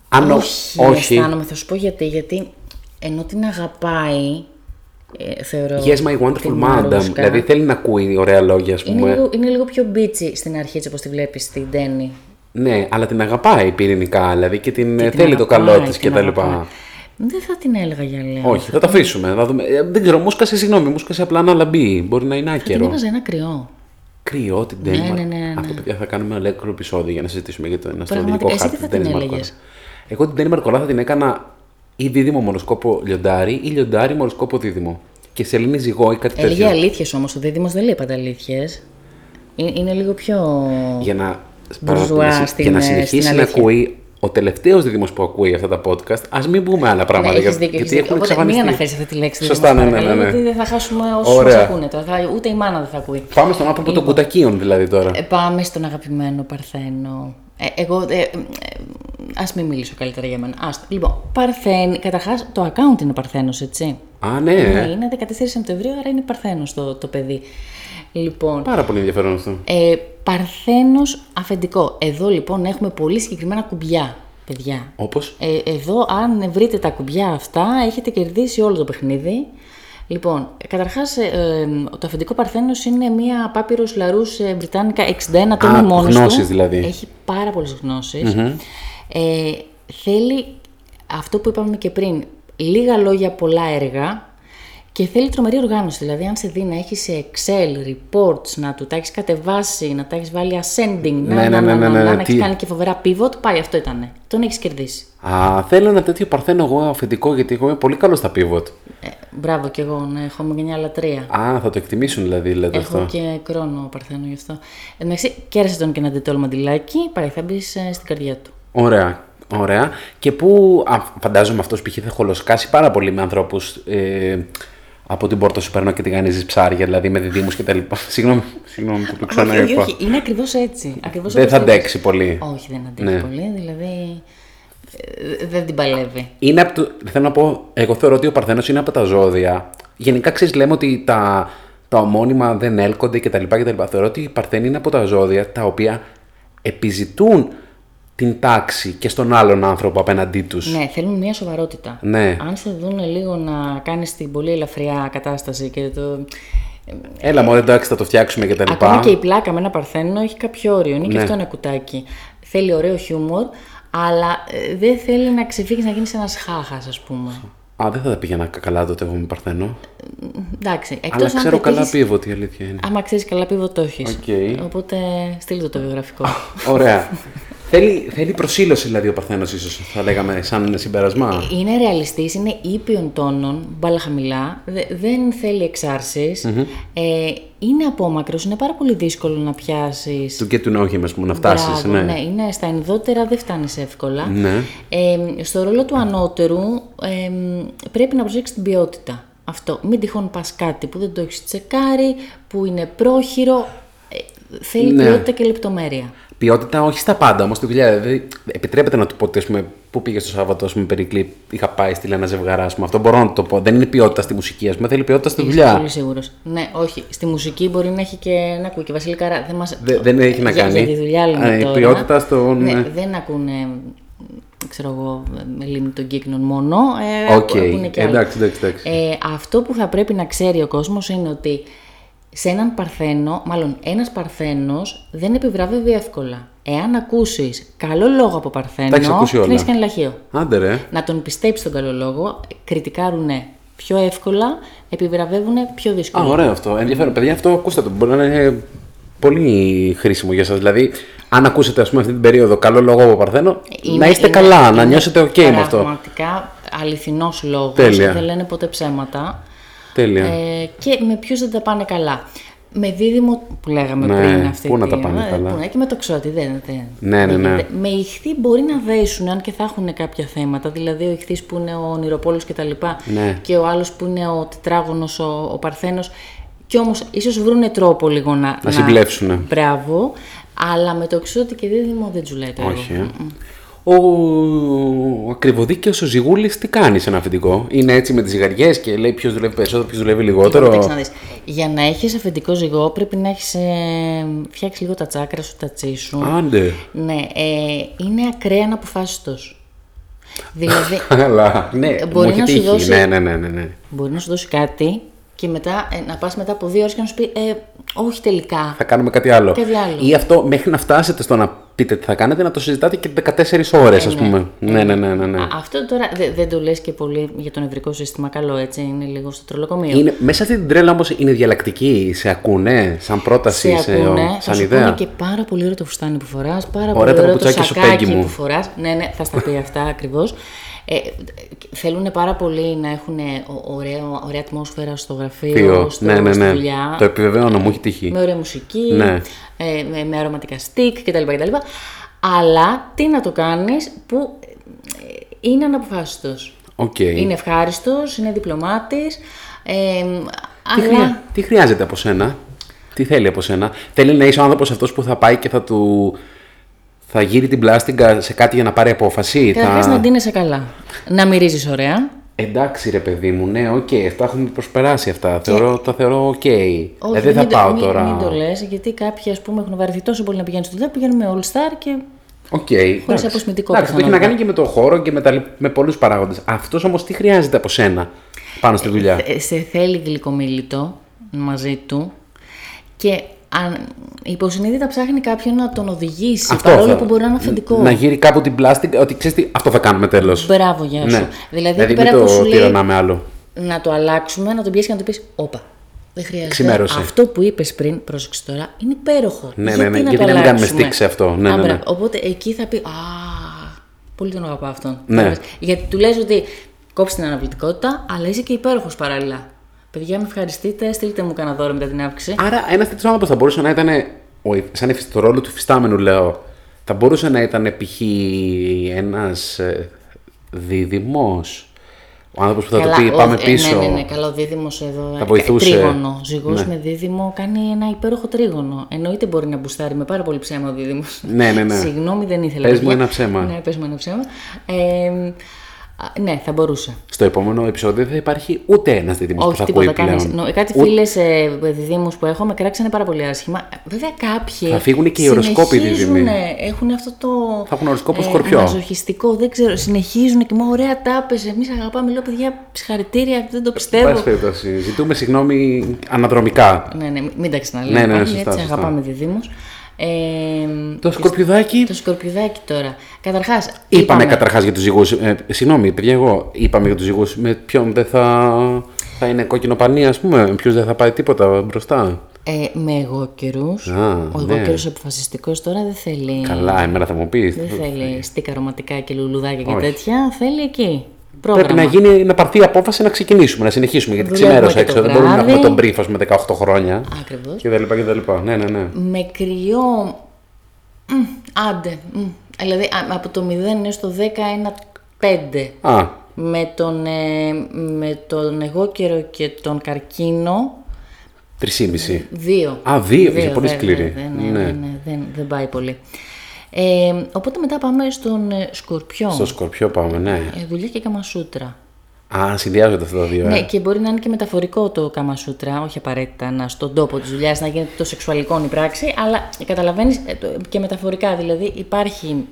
Αν ο- όχι, αισθάνομαι, θα σου πω γιατί. Γιατί ενώ την αγαπάει, ε, θεωρώ. Yes, my τη wonderful madam. Μαρούσκα, Δηλαδή θέλει να ακούει ωραία λόγια, ας είναι, πούμε. λίγο, είναι λίγο πιο μπίτσι στην αρχή, έτσι όπως τη βλέπεις στην Ντένι. Ναι, αλλά την αγαπάει πυρηνικά, δηλαδή και την, Και ε, την θέλει το αγαπάει, καλό της την κτλ. αγαπάει. Δεν θα την έλεγα για Λέον. Όχι, θα το αφήσουμε. Θα δούμε. Ε, δεν ξέρω, μου σκάσε συγγνώμη, μου σκάσε απλά ένα λαμπί. Μπορεί να είναι Θα την άκερο. έβαζα ένα κρυό. Κρυό την Ντένι. Ναι, Μαρ- ναι, ναι, ναι. Αυτό παιδιά θα κάνουμε ένα ολόκληρο επεισόδιο για να συζητήσουμε για το ένα Πραγματικά, αστρολογικό εσύ χάρτη τι θα της την Ντένι έλεγες; Μαρκορά. Εγώ την Ντένι Μαρκορά θα την έκανα ή δίδυμο μοροσκόπο λιοντάρι ή λιοντάρι μοροσκόπο δίδυμο. Και σελήνη ζυγό ή κάτι Έλεγε τέτοιο. αλήθειες όμως. Ο Δίδυμος δεν λέει πάντα αλήθειες. Είναι λίγο πιο. Για να, Μπουρζουά να συ- στην, για να ε, συνεχίσει στην να αλήθεια. ακούει ο τελευταίος δίδυμος που ακούει αυτά τα podcast, ας μην πούμε άλλα πράγματα. Ναι, για- έχεις δίκιο, έχεις γιατί δίκιο. έχουν Οπότε μην εξαφανιστεί. αναφέρεις αυτή τη λέξη. Σωστά, ναι, Δίδυμος, ναι, ναι, ναι. παρακαλώ, Γιατί δεν θα χάσουμε όσους Ωραία. μας ακούνε τώρα. Θα, ούτε η μάνα δεν θα ακούει. Πάμε στον άνθρωπο των κουτακίων δηλαδή τώρα. Ε, πάμε στον αγαπημένο Παρθένο. Ε, εγώ. Ε, ε, Α μην μιλήσω καλύτερα για μένα. Άστο. Λοιπόν, Παρθένη. Καταρχάς, το account είναι Παρθένος, έτσι. Α, ναι. Ναι, είναι 14 Σεπτεμβρίου, άρα είναι Παρθένος το, το παιδί. Λοιπόν, Πάρα πολύ ενδιαφέρον αυτό. ε, Παρθένος αφεντικό. Εδώ λοιπόν έχουμε πολύ συγκεκριμένα κουμπιά, παιδιά. Όπως; Ε, εδώ, αν βρείτε τα κουμπιά αυτά, έχετε κερδίσει όλο το παιχνίδι. Λοιπόν, καταρχάς, το αφεντικό Παρθένος είναι μια πάπυρος λαρούς Βρυτάνικα 61 τόμη Α, μόνο γνώσεις του. δηλαδή. Έχει πάρα πολλές Ε, θέλει αυτό που είπαμε και πριν, λίγα λόγια, πολλά έργα και θέλει τρομερή οργάνωση. Δηλαδή, αν σε δει να έχεις σε Excel, reports, να του τα έχεις κατεβάσει, να τα έχεις βάλει ascending, να, Ναι, να, ναι, να, ναι, να, ναι, να, ναι, να τι- έχει κάνει και φοβερά pivot, πάει, αυτό ήταν. Τον έχεις κερδίσει. Α, θέλω ένα τέτοιο παρθένο εγώ αφεντικό γιατί εγώ είμαι πολύ καλός στα pivot. Ε, Μπράβο κι εγώ, ναι, έχω μια λατρεία. Α, θα το εκτιμήσουν δηλαδή, λέτε Έχω αυτό. και κρόνο Παρθένο γι' αυτό. Εντάξει, κέρασε τον και ένα ντετόλ μαντιλάκι, πάει θα μπεις ε, στην καρδιά του. Ωραία. Ωραία. Και πού, α, φαντάζομαι αυτός π.χ. θα χολοσκάσει πάρα πολύ με ανθρώπους ε, από την πόρτα σου παίρνω και τη γανίζει ψάρια, δηλαδή με διδήμου και τα λοιπά. [LAUGHS] Συγγνώμη, συγγνώμη που το όχι, όχι, ξαναείπα. όχι, είναι ακριβώς έτσι. Ακριβώς Δεν όπως θα το είπες. αντέξει πολύ. Όχι, δεν αντέχει Ναι. πολύ, δηλαδή ε, δεν την παλεύει. Είναι από το, θέλω να πω, εγώ θεωρώ ότι ο Παρθένος είναι από τα ζώδια. Γενικά ξέρεις, λέμε ότι τα, τα ομώνυμα δεν έλκονται κτλ. κτλ. Θεωρώ ότι οι Παρθένοι είναι από τα ζώδια τα οποία επιζητούν την τάξη και στον άλλον άνθρωπο απέναντί τους. Ναι, θέλουν μια σοβαρότητα. Ναι. Αν σε δουν λίγο να κάνεις την πολύ ελαφριά κατάσταση και το. Έλα, μωρέ, εντάξει, θα το φτιάξουμε κτλ. Ακόμα και η πλάκα με ένα παρθένο έχει κάποιο όριο. Είναι και Ναι. αυτό ένα κουτάκι. Θέλει ωραίο χιούμορ, αλλά ε, δεν θέλει να ξεφύγεις να γίνεις ένας χάχας, ας πούμε. Α, δεν θα τα πήγαινα καλά τότε εγώ με Παρθένο. Εντάξει, εκτός Αλλά αν ξέρω καλά πετύχεις- pivot, η αλήθεια είναι. Άμα ξέρεις καλά pivot, το έχεις. Οκ. Οπότε στείλτε το, το βιογραφικό. Ωραία. [LAUGHS] θέλει, θέλει προσήλωση δηλαδή ο Παρθένος ίσως θα λέγαμε σαν συμπέρασμα. είναι ρεαλιστής, είναι ήπιων τόνων, μπάλα χαμηλά, δε- δεν θέλει εξάρσεις, Ε, είναι απόμακρος, είναι πάρα πολύ δύσκολο να πιάσεις. Του και του νόχι, ας πούμε, να φτάσεις. Μπράβο, ναι. ναι, είναι στα ενδότερα δεν φτάνεις εύκολα. Ναι. Ε, στο ρόλο του ανώτερου ε, πρέπει να προσέξεις την ποιότητα. Αυτό. Μην τυχόν πας κάτι που δεν το έχεις τσεκάρει, που είναι πρόχειρο. Ε, θέλει Ναι. ποιότητα και λεπτομέρεια. Ποιότητα όχι στα πάντα όμως στη δουλειά. Δηλαδή, επιτρέπεται να του πω ότι ας πούμε, πού πήγε το Σάββατο, ας πούμε, Περικλή, είχα πάει στη ένα ζευγαρά. ας πούμε. Αυτό μπορώ να το πω. Δεν είναι ποιότητα στη μουσική, ας πούμε, θέλει ποιότητα στη Είσαι δουλειά. πολύ σίγουρος. Ναι, όχι. Στη μουσική μπορεί να έχει και να ακούει και Βασιλικά. Δεν, μας... Δε- δεν έχει να για, κάνει. Για τη δουλειά λέμε Α, η τώρα. ποιότητα στο- Ναι, ναι. δεν ακούνε, ξέρω εγώ, με λίμνη των κύκνων μόνο. Ε, Οκ. ακούνε και άλλα. Εντάξει, εντάξει, εντάξει. Ε, αυτό που θα πρέπει να ξέρει ο κόσμος είναι ότι σε έναν παρθένο, μάλλον ένας παρθένος δεν επιβραβεύει εύκολα. Εάν ακούσεις καλό λόγο από παρθένο, Τα έχεις ακούσει όλα. δεν έχεις κάνει λαχείο. Άντε ρε. Να τον πιστέψεις τον καλό λόγο, κριτικάρουνε πιο εύκολα, επιβραβεύουν πιο Α, δύσκολα. ωραίο αυτό. Ενδιαφέρον. Παιδιά, αυτό ακούστε το. Μπορεί να είναι πολύ χρήσιμο για σας. Δηλαδή, αν ακούσετε ας πούμε, αυτή την περίοδο καλό λόγο από Παρθένο, Είναι- να είστε είναι- καλά, να είναι νιώσετε OK με αυτό. Πραγματικά αληθινός λόγος, Τέλεια. δεν λένε ποτέ ψέματα. Τέλεια. Ε, και με ποιους δεν τα πάνε καλά. Με δίδυμο που λέγαμε Ναι, πριν αυτή πού να τα τη- πάνε ε, καλά. πού να- και με το ξότι δεν, δεν, Ναι, ναι, δεν ναι. γίνεται. Με ηχθή μπορεί να δέσουν αν και θα έχουν κάποια θέματα. Δηλαδή ο ηχθής που είναι ο ονειροπόλος και τα λοιπά Ναι. και ο άλλος που είναι ο τετράγωνος, ο, ο παρθένος. Και όμως ίσως βρούνε τρόπο λίγο να... Να συμπλέψουνε. Μπράβο. Αλλά με το ξότι και δίδυμο δεν τζουλάει το έργο. Όχι. Ε. Ο, ο ακριβοδίκαιος ο Ζιγούλης τι κάνει σε ένα αφεντικό; Είναι έτσι με τις ζυγαριές και λέει ποιος δουλεύει περισσότερο, ποιος δουλεύει λιγότερο; Λοιπόν, κοίταξε να δεις. Για να έχεις αφεντικό ζυγό πρέπει να έχεις ε, φτιάξει λίγο τα τσάκρα σου, τα τσί σου. Άντε. Ναι, ε, είναι ακραία αναποφάσιστος. δηλαδή, [LAUGHS] Αλλά, ναι, Μπορεί μου έχει να σου τύχει. δώσει- Ναι, ναι, ναι, ναι, ναι. μπορεί να σου δώσει κάτι και μετά ε, να πας μετά από δύο ώρες και να σου πει ε, όχι τελικά. Θα κάνουμε κάτι άλλο. Κάτι άλλο. Ή αυτό μέχρι να φτάσετε στο να πείτε τι θα κάνετε, να το συζητάτε και 14 ώρες, ας πούμε. Ναι, ναι, ναι, ναι. ναι. Α, Αυτό τώρα δε- δεν το λες και πολύ για το νευρικό σύστημα καλό έτσι, είναι λίγο στο τρολοκομείο. Είναι, μέσα αυτή την τρέλα όμως είναι διαλλακτική, σε ακούνε, σαν πρόταση, σε ακούνε, θα σαν σου ιδέα. πούνε και πάρα πολύ ωραίο το φουστάνι που φοράς, πάρα Ωραία πολύ τα ωραίο το παπουτσάκια σου, σακάκι Πέγγι μου. που φοράς. Ναι, ναι, θα στα πει [LAUGHS] αυτά ακριβώς. Ε, θέλουν πάρα πολύ να έχουν ωραίο, ωραία ατμόσφαιρα στο γραφείο, Θείο. στο, Ναι, ναι, στη ναι. δουλειά. Το επιβεβαιώνω, μου έχει τύχει. Με ωραία μουσική, Ναι. ε, με, με αρωματικά sticks κτλ, κτλ. Αλλά τι να το κάνεις που ε, είναι αναποφάσιστος. Οκ. Είναι ευχάριστος, είναι διπλωμάτης, ε, Τι, αλλά... χρειά- τι χρειάζεται από σένα, τι θέλει από σένα; Θέλει να είσαι ο άνθρωπος αυτός που θα πάει και θα του. Θα γύρει την πλάστιγκα σε κάτι για να πάρει απόφαση. Καταρχάς θα... να ντύνεσαι καλά. Να μυρίζεις ωραία. Εντάξει ρε παιδί μου, ναι, οκ, αυτά έχουν προσπεράσει αυτά. Θεωρώ, τα θεωρώ οκ. Όχι, Ε, δεν θα μην το- πάω μην, τώρα. Μην το λες, γιατί κάποιοι ας πούμε έχουν βαρεθεί τόσο πολύ να πηγαίνουν στη δουλειά, πηγαίνουν με All Star και Οκ. εντάξει. αποσμητικό Εντάξει, αυτό έχει να πιθανότατα. κάνει και με το χώρο και με, τα, λι- με πολλούς παράγοντες. Αυτός όμως τι χρειάζεται από σένα πάνω στη δουλειά; ε, σε θέλει γλυκομίλητο μαζί του και αν, υποσυνείδητα ψάχνει κάποιον να τον οδηγήσει, παρόλο θα- που μπορεί να είναι αφεντικό. Να γύρει κάπου την πλάστικα, ότι ξέρεις τι, αυτό θα κάνουμε τέλος. Μπράβο, γεια σου. Ναι. Δηλαδή, εκεί μην πέρα που σου το λέει τυραννάμε άλλο. να το αλλάξουμε, να τον πιέσεις και να του πεις: Όπα. Δεν χρειάζεται. Ξημέρωσε. Αυτό που είπες πριν, πρόσεξε τώρα, είναι υπέροχο. Ναι, ναι, γιατί ναι, να γιατί το να μην κάνουμε αλλάξουμε; stick σε αυτό; Ναι, Α, ναι, ναι. μπράβο. Οπότε εκεί θα πει: Α, πολύ τον αγαπάω αυτόν. Ναι. Κατάλαβες. Γιατί του λες ότι κόψει την αναβλητικότητα, αλλά είσαι και υπέροχος παράλληλα. Παιδιά, με ευχαριστείτε, στείλτε μου κανένα δώρο μετά την αύξηση. Άρα, ένα τέτοιο άνθρωπο θα μπορούσε να ήταν. Ο, σαν εφ- το ρόλο του φυστάμενου, λέω. Θα μπορούσε να ήταν π.χ. ένας δίδυμος; Ο άνθρωπος που θα Καλά, το πει: ο- Πάμε ε, πίσω. Ναι, ναι, ναι, καλά, ο δίδυμος εδώ. Θα ε, βοηθούσε. Τρίγωνο. Ζυγός Ναι. με δίδυμο κάνει ένα υπέροχο τρίγωνο. Εννοείται μπορεί να μπουστάρει με πάρα πολύ ψέμα ο δίδυμος. Ναι, ναι, ναι. Συγγνώμη, δεν ήθελα. Πες μου παιδιά. ένα ψέμα. Ναι, πες μου ένα ψέμα. Ε, α, ναι, θα μπορούσε. Στο επόμενο επεισόδιο δεν θα υπάρχει ούτε ένας δίδυμος που Όχι, θα ακούει τίποτα πλέον. κανεί. Νο, κάτι Ούτε- φίλες ε, διδήμου που έχω με κράξανε πάρα πολύ άσχημα. Βέβαια, κάποιοι. Θα φύγουν και οι οροσκόποι συνεχίζουν, δίδυμοι. Έχουν αυτό το. Θα έχουν οροσκόπο Σκορπιό. Μαζοχιστικό, δεν ξέρω. Συνεχίζουν και με ωραία τάπες. Εμείς αγαπάμε, λέω παιδιά, συγχαρητήρια, δεν το Εν πιστεύω. πάση περιπτώσει, ζητούμε συγγνώμη αναδρομικά. Ναι, ναι, μην τα ξαναλέμε. Ναι, ναι, πάλι, σωστά, έτσι, σωστά. αγαπάμε διδήμου. Ε, Το σκορπιουδάκι. το σκορπιουδάκι τώρα. Καταρχάς. Είπαμε καταρχάς για τους ζυγούς. Ε, συγγνώμη, παιδιά, εγώ είπαμε για τους ζυγούς. Με ποιον δεν θα, θα είναι κόκκινο πανί, ας πούμε. Με ποιου δεν θα πάει τίποτα μπροστά. Ε, με εγώ καιρούς. Α, Ο ναι. εγώ καιρό αποφασιστικός τώρα δεν θέλει. Καλά, εμένα θα μου πεις. Δεν θέλει στίκα ρωματικά και λουλουδάκια και Όχι. τέτοια. Θέλει εκεί. Πρέπει Πρόγραμμα. να, γίνει, να πάρθει η απόφαση να ξεκινήσουμε, να συνεχίσουμε. Γιατί Δουλεύουμε ξημέρωσα και το έξω. Δεν μπορούμε να έχουμε βράδυ. τον brief ας, με 18 χρόνια. Ακριβώς. Και τα λοιπά και τα λοιπά. Ναι, ναι, ναι. Με κρυό. μ, άντε. μ, δηλαδή α, από το 0 έως το 10 ένα 5. Α, Με τον, ε, με τον εγώ καιρο και τον καρκίνο 3,5. Δύο. Α, δύο. Είσαι πολύ βέβαια, σκληρή. βέβαια, ναι, Ναι. ναι, ναι, δεν, δεν πάει πολύ. Ε, οπότε μετά πάμε στον ε, Σκορπιό. Στο σκορπιό πάμε, ναι. Ε, δουλειά και καμασούτρα. Α, συνδυάζονται αυτά τα δύο. Ναι, Ε. και μπορεί να είναι και μεταφορικό το καμασούτρα, όχι απαραίτητα να στον τόπο της δουλειάς να γίνεται το σεξουαλικό η πράξη, αλλά καταλαβαίνεις και μεταφορικά. Δηλαδή υπάρχει.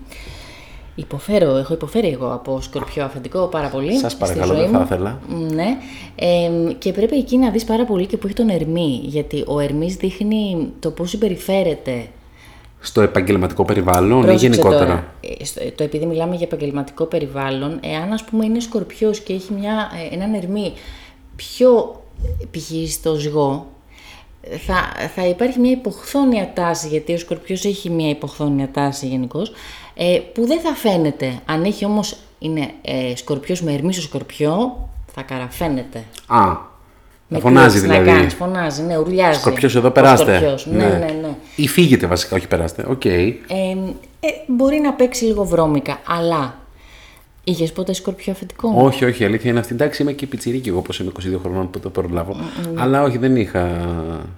Υποφέρω, έχω υποφέρει εγώ από σκορπιό αφεντικό πάρα πολύ. Σας στη παρακαλώ, ζωή δεν θα μου. ήθελα. Ναι. Ε, και πρέπει εκεί να δεις πάρα πολύ και που έχει τον Ερμή. Γιατί ο Ερμής δείχνει το πώς συμπεριφέρεται. Στο επαγγελματικό περιβάλλον ή Πρόσεξε γενικότερα; τώρα, ε, στο- το επειδή μιλάμε για επαγγελματικό περιβάλλον, εάν ας πούμε είναι σκορπιός και έχει μια, ε, έναν ερμή πιο π.χ. στο ζυγό, θα, θα υπάρχει μια υποχθόνια τάση, γιατί ο σκορπιός έχει μια υποχθόνια τάση γενικώς, ε, που δεν θα φαίνεται. Αν έχει όμως, είναι ε, σκορπιός με ερμή στο σκορπιό, θα καραφαίνεται. Α, Με θα φωνάζει κλωτσს δηλαδή. Να κάνεις, φωνάζει, ναι, ουρλιάζει. Σκορπιός εδώ Ο περάστε. σκορπιός, ναι, ναι, ναι. Ή φύγετε βασικά, όχι περάστε. Οκ. Ε, ε, μπορεί να παίξει λίγο βρώμικα, αλλά είχες ποτέ σκορπιό αφεντικό; Όχι, όχι, η αλήθεια είναι αυτή. Εντάξει, είμαι και πιτσιρίκι εγώ, όπως είμαι 22 χρονών που το προλάβω. Αλλά όχι, δεν είχα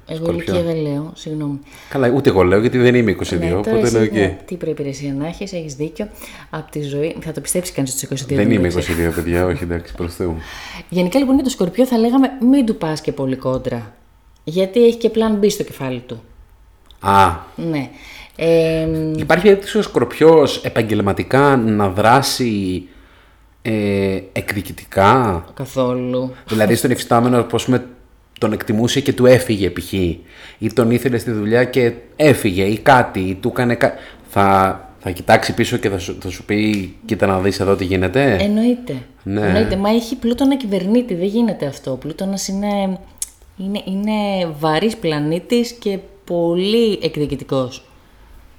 Εγώ σκορπιό. ηλικία δεν λέω, συγγνώμη. Καλά, ούτε εγώ λέω γιατί δεν είμαι 22, Ναι, τώρα οπότε εσύ, λέω και. ναι, τι προϋπηρεσία να έχεις, έχεις δίκιο. Από τη ζωή. Θα το πιστέψει κανείς του 22. Δεν είμαι μεταξύ. 22, παιδιά, όχι, εντάξει, προς Θεού. Γενικά λοιπόν για το σκορπιό θα λέγαμε μην του πας και πολύ κόντρα. Γιατί έχει και πλάν B στο κεφάλι του. Α, Ναι. Ε, υπάρχει περίπτωση ο Σκορπιός επαγγελματικά να δράσει ε, εκδικητικά; καθόλου. δηλαδή στον υφιστάμενο, πώ πούμε, τον εκτιμούσε και του έφυγε π.χ. ή τον ήθελε στη δουλειά και έφυγε ή κάτι, ή του έκανε κάτι. Θα, θα κοιτάξει πίσω και θα σου, θα σου πει: Κοίτα να δεις εδώ τι γίνεται. Εννοείται. Ναι. Εννοείται. Μα έχει πλούτονα κυβερνήτη, δεν γίνεται αυτό. Ο πλούτονας είναι, είναι, είναι βαρύς πλανήτης και πολύ εκδικητικός.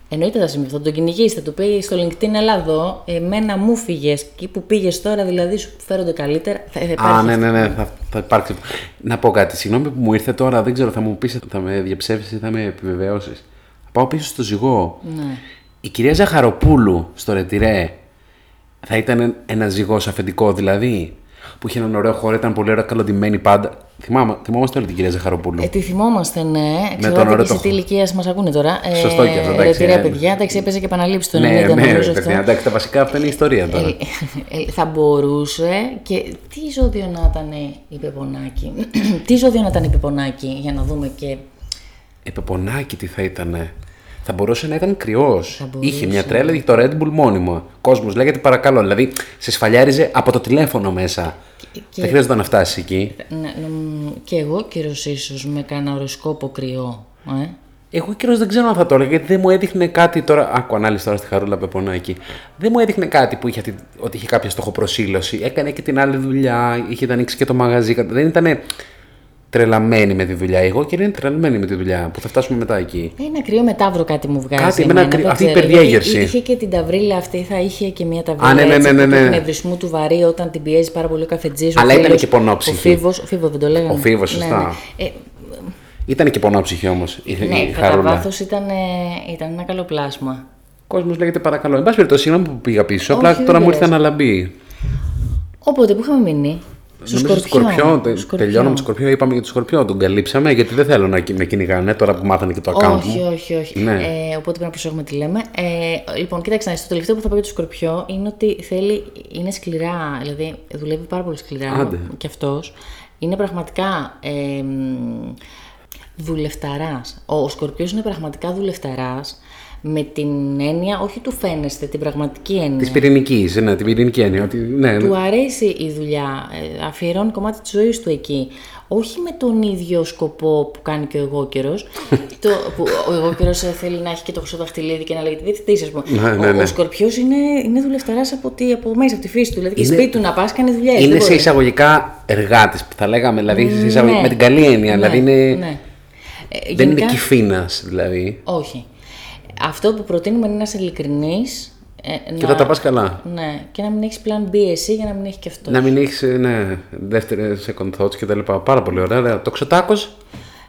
Εννοείται θα συμβεί αυτό. Τον κυνηγήσει, θα του πει στο LinkedIn, έλα εδώ, εμένα μου φύγες. Εκεί που πήγες τώρα, δηλαδή σου φέρονται καλύτερα. Θα, θα Α, υπάρχει ναι, ναι, ναι, θα, θα υπάρξει. Να πω κάτι. Συγγνώμη που μου ήρθε τώρα, δεν ξέρω, θα μου πεις, θα με διαψεύσεις ή θα με επιβεβαιώσεις. Θα πάω πίσω στο ζυγό. Ναι. Η κυρία Ζαχαροπούλου στο Ρετυρέ θα ήταν ένα ζυγός αφεντικό δηλαδή. Που είχε έναν ωραίο χώρο, ήταν πολύ ωραία καλοντημένη πάντα. Θυμάμαι, θυμόμαστε όλη την κυρία Ζαχαροπούλου. Ε, τη θυμόμαστε, ναι. τον Ξέρω ωραίο ότι σε το- τι ηλικίας μας ακούνε τώρα. Ε, Σωστό και αυτό, εντάξει, Ρε, ε. παιδιά, εντάξει, έπαιζε και επαναλήψη το 90, ναι, ναι, νομίζω ρε αυτό. παιδιά, εντάξει, τα βασικά αυτά είναι η ιστορία τώρα. Ε, ε, θα μπορούσε και τι ζώδιο να ήταν η Πεπονάκη; [CLEARS THROAT] τι ζώδιο να ήταν η Πεπονάκη, για να δούμε και. Ε, Πεπονάκι τι θα ήταν. Θα μπορούσε να ήταν κρυός. μπορούσε. Είχε μια τρέλα, είχε το Red Bull μόνιμο. Κόσμος λέγεται παρακαλώ. Δηλαδή σε σφαλιάριζε από το τηλέφωνο μέσα. και- Δεν χρειάζεται να φτάσει εκεί. Ναι, νομ- και εγώ καιρό ίσω με κάνα οροσκόπο κρυό. Ε. Εγώ καιρό δεν ξέρω αν θα το έλεγα γιατί δεν μου έδειχνε κάτι τώρα. Άκου ανάλυση τώρα στη Χαρούλα Πεπονάκη. Δεν μου έδειχνε κάτι που είχε, αυτή- ότι είχε κάποια στοχοπροσύλωση. Έκανε και την άλλη δουλειά, είχε ανοίξει και το μαγαζί. Δεν ήταν τρελαμένη με τη δουλειά. Εγώ και είναι τρελαμένη με τη δουλειά που θα φτάσουμε μετά εκεί. Ένα κρύο μετάβρο κάτι μου βγάζει. Κάτι, εμένα, ένα κρύο- δεν αυτή η ξέρω, υπερδιέγερση. γιατί Είχε και την ταυρίλα αυτή, θα είχε και μια ταυρίλα. Α, ναι, ναι, έτσι, ναι, ναι, του ναι. εκνευρισμού του βαρύ όταν την πιέζει πάρα πολύ ο καφετζής. Αλλά ήταν και πονόψυχη. Ο φίβο, ο φίβο δεν το λέγανε. Ο Φίβος, σωστά. Ναι, ναι. Ε, Ήταν και πονόψυχη όμως η, ναι, η κατά χαρούλα. βάθος ήταν, ε, ήταν ένα καλό πλάσμα. Ο κόσμος λέγεται παρακαλώ. Εν πάση περιπτώσει, συγγνώμη που πήγα πίσω. Όχι, Απλά δεν τώρα μου ήρθε πειράζει. ένα λαμπί. Οπότε που είχαμε μείνει. Στο Νομίζω στο σκορπιό, τε- Σκορπιό. τελειώναμε το σκορπιό, είπαμε για το σκορπιό, τον καλύψαμε γιατί δεν θέλω να με κυνηγάνε τώρα που μάθανε και το account Όχι, μου. όχι, όχι. Ναι. Ε, οπότε πρέπει να προσέχουμε τι λέμε. Ε, λοιπόν, κοίταξε, να δεις, το τελευταίο που θα πω για το Σκορπιό είναι ότι θέλει, είναι σκληρά, δηλαδή δουλεύει πάρα πολύ σκληρά Άντε. και αυτός. Είναι πραγματικά ε, μ, δουλευταράς. Ο, ο Σκορπιός είναι πραγματικά δουλευταράς με την έννοια, όχι του φαίνεστε, την πραγματική έννοια. Της πυρηνικής, ναι, την πυρηνική έννοια. Ότι, ναι, Του αρέσει η δουλειά, ε, αφιερώνει κομμάτι της ζωής του εκεί. Όχι με τον ίδιο σκοπό που κάνει και ο εγώ καιρός, [LAUGHS] το, που ο εγώ καιρός θέλει να έχει και το χρυσό δαχτυλίδι και να λέγεται διευθυντής, ας πούμε. Ναι, ναι, Ο, ναι. ο Σκορπιός είναι, είναι δουλευταράς από, τη, από μέσα, από τη φύση του. Δηλαδή και Είναι- σπίτι του να πας κάνει δουλειές. είναι δεν σε μπορεί. εισαγωγικά εργάτη που θα λέγαμε, δηλαδή σε εισαγωγικά, Ναι. με την καλή έννοια. Ναι, δηλαδή είναι, ναι. Ε, δεν γενικά- είναι κυφίνα, δηλαδή. Όχι. Αυτό που προτείνουμε είναι να είσαι ειλικρινής. ε, Και να- θα τα πας καλά. Ναι, και να μην έχεις πλάν B εσύ για να μην έχεις και αυτός. Να μην έχεις ναι, δεύτερες second thoughts κτλ. Πάρα πολύ ωραία. ωραία. Το ξωτάκος;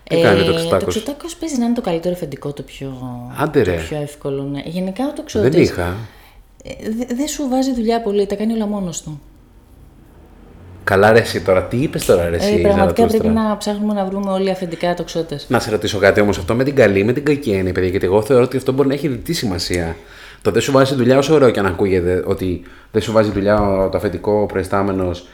Τι κάνει το Το ξωτάκος. ξωτάκος παίζει να είναι το καλύτερο αφεντικό, το πιο, Άντε το ρε. πιο εύκολο. Ναι. Γενικά το ξωτάκος Δεν είχα. δεν σου βάζει δουλειά πολύ, τα κάνει όλα μόνος του. Καλά, ρε, εσύ τώρα. Τι είπες τώρα, ρε, εσύ, Ε, πραγματικά Ζαρατούστρα; πρέπει να ψάχνουμε να βρούμε όλοι αφεντικά τοξότες. Να σε ρωτήσω κάτι όμως αυτό με την καλή, με την κακή έννοια, παιδιά. Γιατί εγώ θεωρώ ότι αυτό μπορεί να έχει διτή σημασία. Το δεν σου βάζει δουλειά, όσο ωραίο και αν ακούγεται, ότι δεν σου βάζει δουλειά ο- το αφεντικό προϊστάμενος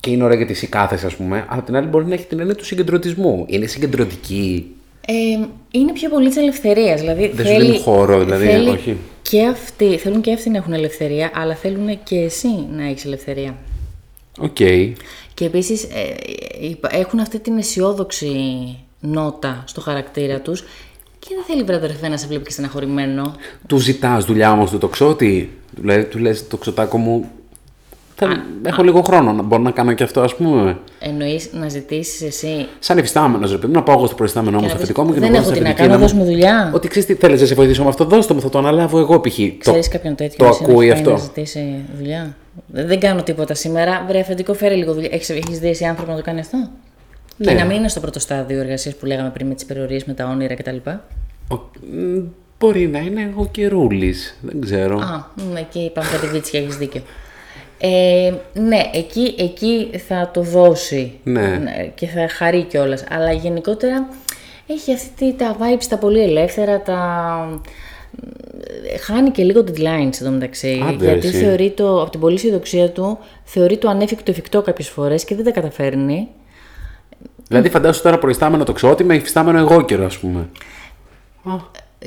και είναι ωραίο γιατί εσύ κάθεσαι, ας πούμε. Αλλά απ' την άλλη μπορεί να έχει την έννοια του συγκεντρωτισμού. Είναι συγκεντρωτική. Ε, είναι πιο πολύ της ελευθερίας. Δηλαδή Δεν σου θέλει, δίνουν χώρο, δηλαδή, θέλει όχι. Και αυτοί, θέλουν και αυτοί να έχουν ελευθερία, αλλά θέλουν και εσύ να έχεις ελευθερία. Οκ. Και επίσης έχουν αυτή την αισιόδοξη νότα στο χαρακτήρα τους και δεν θέλει βρε αδερφέ να σε βλέπει και στεναχωρημένο. Του ζητάς δουλειά όμως του τοξότη; Δηλαδή, του λες τοξωτάκο μου. Θέλω, έχω λίγο χρόνο να μπορώ να κάνω και αυτό, ας πούμε. Εννοείς να ζητήσεις εσύ; Σαν εφιστάμενο, ρε παιδί, να πάω εγώ στο προϊστάμενό μου, Και στο να πεις, αφεντικό μου και «Δεν να έχω πω τι στην να αφεντική κάνω, μου, δώσ' μου δουλειά». Ότι ξέρεις τι θέλεις να σε βοηθήσω με αυτό, δώστε μου, θα το αναλάβω εγώ π.χ. Το, Ξέρεις κάποιον τέτοιο το εσύ να ακούει έχει πάει αυτό. Να ζητήσει δουλειά; Δεν, δεν κάνω τίποτα σήμερα. Βρε, αφεντικό, φέρε λίγο δουλειά. Έχει έχεις δει εσύ άνθρωπο να το κάνει αυτό; Ναι. Και να μην είναι στο πρώτο στάδιο εργασίας που λέγαμε πριν με τις υπερορίε, με τα όνειρα κτλ. Ο- μ, Μπορεί να είναι ο καιρούλης. Δεν ξέρω. Α, μ, εκεί πάμε κάτι βίτσια, έχεις δίκιο. Ε, ναι, εκεί, εκεί θα το δώσει Ναι. και θα χαρεί κιόλας. Αλλά γενικότερα έχει αυτή τα vibes τα πολύ ελεύθερα, τα... χάνει και λίγο deadlines εδώ μεταξύ. Άντε, γιατί εσύ. θεωρεί το, από την πολύ αισιοδοξία του, θεωρεί το ανέφικτο εφικτό κάποιες φορές και δεν τα καταφέρνει. Δηλαδή, φαντάσου τώρα προϊστάμενο τοξότη με υφιστάμενο εγώ καιρό, ας πούμε.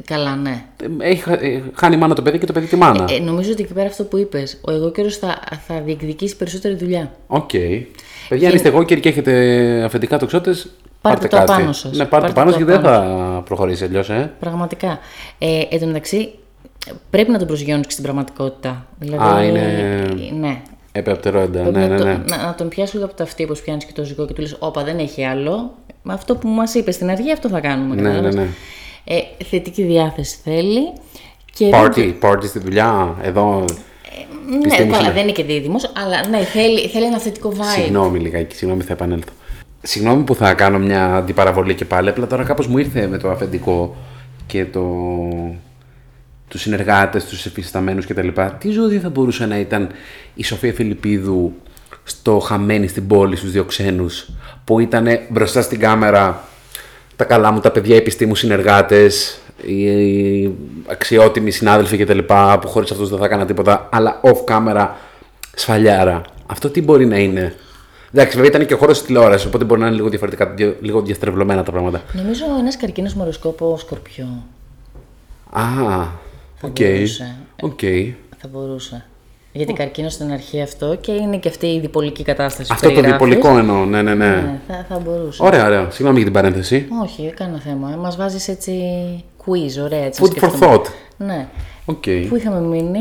Καλά, ναι. Ε, Έχει, χα- ε, χάνει η μάνα το παιδί και το παιδί τη μάνα. Ε, νομίζω ότι εκεί πέρα αυτό που είπες, ο αιγόκερως θα, θα διεκδικήσει περισσότερη δουλειά. Οκ. Παιδιά, αν είστε αιγόκεροι και έχετε αφεντικά τοξότες, πάρτε, το κάτι. απάνω σας. Ναι, πάρτε, Πάρτε το πάνω το σας γιατί δεν απάνω θα προχωρήσει αλλιώς, ε. Πραγματικά. Ε, εν τω μεταξύ, πρέπει να τον προσγειώνεις και στην πραγματικότητα. Δηλαδή, Α, είναι- Ναι. Έπεα πτερόεντα. Πρέπει Ναι, να, ναι, το- ναι. να, να τον πιάσει λίγο από τα αυτή, όπως πιάνεις και το ζυγό και του λες: Όπα, δεν έχει άλλο. Με αυτό που μας είπες στην αρχή, αυτό θα κάνουμε. Ναι, κατάλαβες. ναι, ναι. Ε, θετική διάθεση θέλει. Και Party, party στη δουλειά, εδώ. Ναι, Πιστεύεις καλά, είναι. δεν είναι και δίδυμο, αλλά ναι, θέλει, θέλει ένα θετικό vibe. Συγγνώμη λιγάκι, συγγνώμη θα επανέλθω. Συγγνώμη που θα κάνω μια αντιπαραβολή και πάλι, απλά τώρα κάπως μου ήρθε με το αφεντικό και το... τους συνεργάτες, τους εφισταμένους κτλ. Τι ζώδιο θα μπορούσε να ήταν η Σοφία Φιλιππίδου στο χαμένη στην πόλη στους δύο ξένους που ήταν μπροστά στην κάμερα τα καλά μου τα παιδιά επιστήθιους συνεργάτες, οι οι αξιότιμοι συνάδελφοι κτλ. που χωρίς αυτούς δεν θα έκανα τίποτα, αλλά off camera σφαλιάρα. Αυτό τι μπορεί να είναι; Εντάξει, βέβαια ήταν και χώρος της τηλεόρασης, οπότε μπορεί να είναι λίγο διαφορετικά, δια- λίγο διαστρεβλωμένα τα πράγματα. Νομίζω ένας καρκίνος με ωροσκόπο σκορπιό. Α, οκ. μπορούσε. Οκ. Θα μπορούσε. Γιατί καρκίνο στην αρχή αυτό και είναι και αυτή η διπολική κατάσταση. που Αυτό το περιγράφεις. διπολικό εννοώ, ναι, ναι, ναι. Ναι, θα, θα μπορούσε. Ωραία, ωραία. Συγγνώμη για την παρένθεση. Όχι, κανένα θέμα. Μας βάζεις έτσι quiz, ωραία έτσι. Food να for σκεφτούμε. thought. Ναι. Οκ. Πού είχαμε μείνει;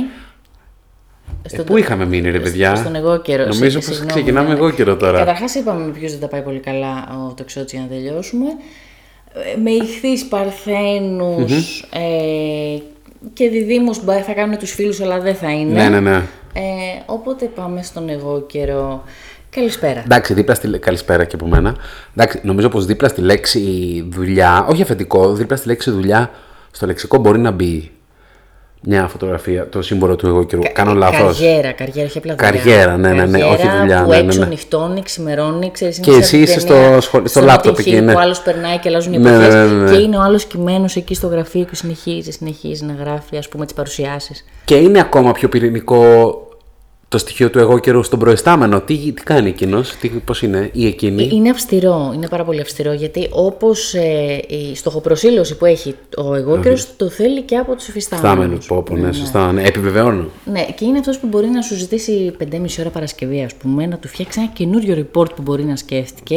Ε, πού είχαμε μείνει, ρε παιδιά; Στον Αιγόκερο. Νομίζω πως ξεκινάμε Αιγόκερο τώρα. Καταρχάς, είπαμε με ποιου δεν τα πάει πολύ καλά ο τοξότης για να τελειώσουμε. Ε, με Ιχθείς παρθένους ε, και διδήμους θα κάνουν τους φίλους αλλά δεν θα είναι. Ναι, ναι, ναι. Ε, οπότε πάμε στον εγώ καιρό. Καλησπέρα. Εντάξει, δίπλα στη... Καλησπέρα και από μένα. Εντάξει, νομίζω πως δίπλα στη λέξη δουλειά, όχι αφεντικό, δίπλα στη λέξη δουλειά, στο λεξικό μπορεί να μπει μια φωτογραφία, το σύμβολο του εγώ καιρού. Κάνω λάθος. Καριέρα, καριέρα, όχι απλά δουλειά. Καριέρα, ναι, ναι, ναι, όχι δουλειά. Που ναι, έξω ναι, ναι. νυχτώνει, ξημερώνει, ξέρεις. Και εσύ είσαι στο, στο λάπτοπ εκεί. Ναι. Ο άλλος περνάει και αλλάζουν οι ναι, εποχές. ναι, ναι, ναι. Και είναι ο άλλος κειμένο εκεί στο γραφείο και συνεχίζει, συνεχίζει να γράφει, ας πούμε, τις παρουσιάσεις. Και είναι ακόμα πιο πυρηνικό το στοιχείο του εγώ καιρού στον προϊστάμενο. Τι, τι κάνει εκείνος, πώς είναι, ή εκείνη; Είναι αυστηρό, είναι πάρα πολύ αυστηρό γιατί όπως ε, η στοχοπροσύλωση που έχει ο εγώ καιρός το θέλει και από τους υφιστάμενους. Πω, πω, ναι, σωστά. Ναι, επιβεβαιώνω. Ναι, και είναι αυτός που μπορεί να σου ζητήσει 5,5 ώρα Παρασκευή, ας πούμε, να του φτιάξει ένα καινούριο report που μπορεί να σκέφτηκε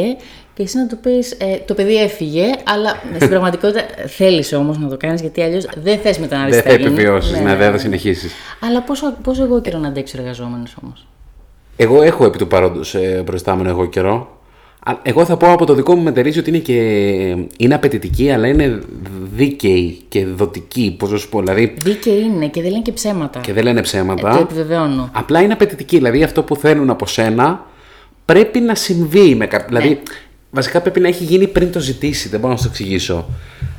και εσύ να του πεις: ε, Το παιδί έφυγε, αλλά στην πραγματικότητα θέλεις όμως να το κάνεις γιατί αλλιώς δεν θες μετά να δει Δεν θα επιβιώσεις, ναι, ναι, δεν θα συνεχίσεις. Αλλά πόσο, πόσο εγώ καιρό να αντέξει ο εργαζόμενος όμως; Εγώ έχω επί του παρόντος ε, προϊστάμενο εγώ καιρό. Εγώ θα πω από το δικό μου μετερίζει ότι είναι, και, είναι απαιτητική, αλλά είναι δίκαιη και δοτική. Πώς να σου πω, δηλαδή. Δίκαιη είναι και δεν λένε και ψέματα. Και δεν λένε ψέματα. Ε, το επιβεβαιώνω. Απλά είναι απαιτητική. Δηλαδή αυτό που θέλουν από σένα πρέπει να συμβεί με κάποιο. Ναι. Δηλαδή Βασικά πρέπει να έχει γίνει πριν το ζητήσει, δεν μπορώ να σου το εξηγήσω.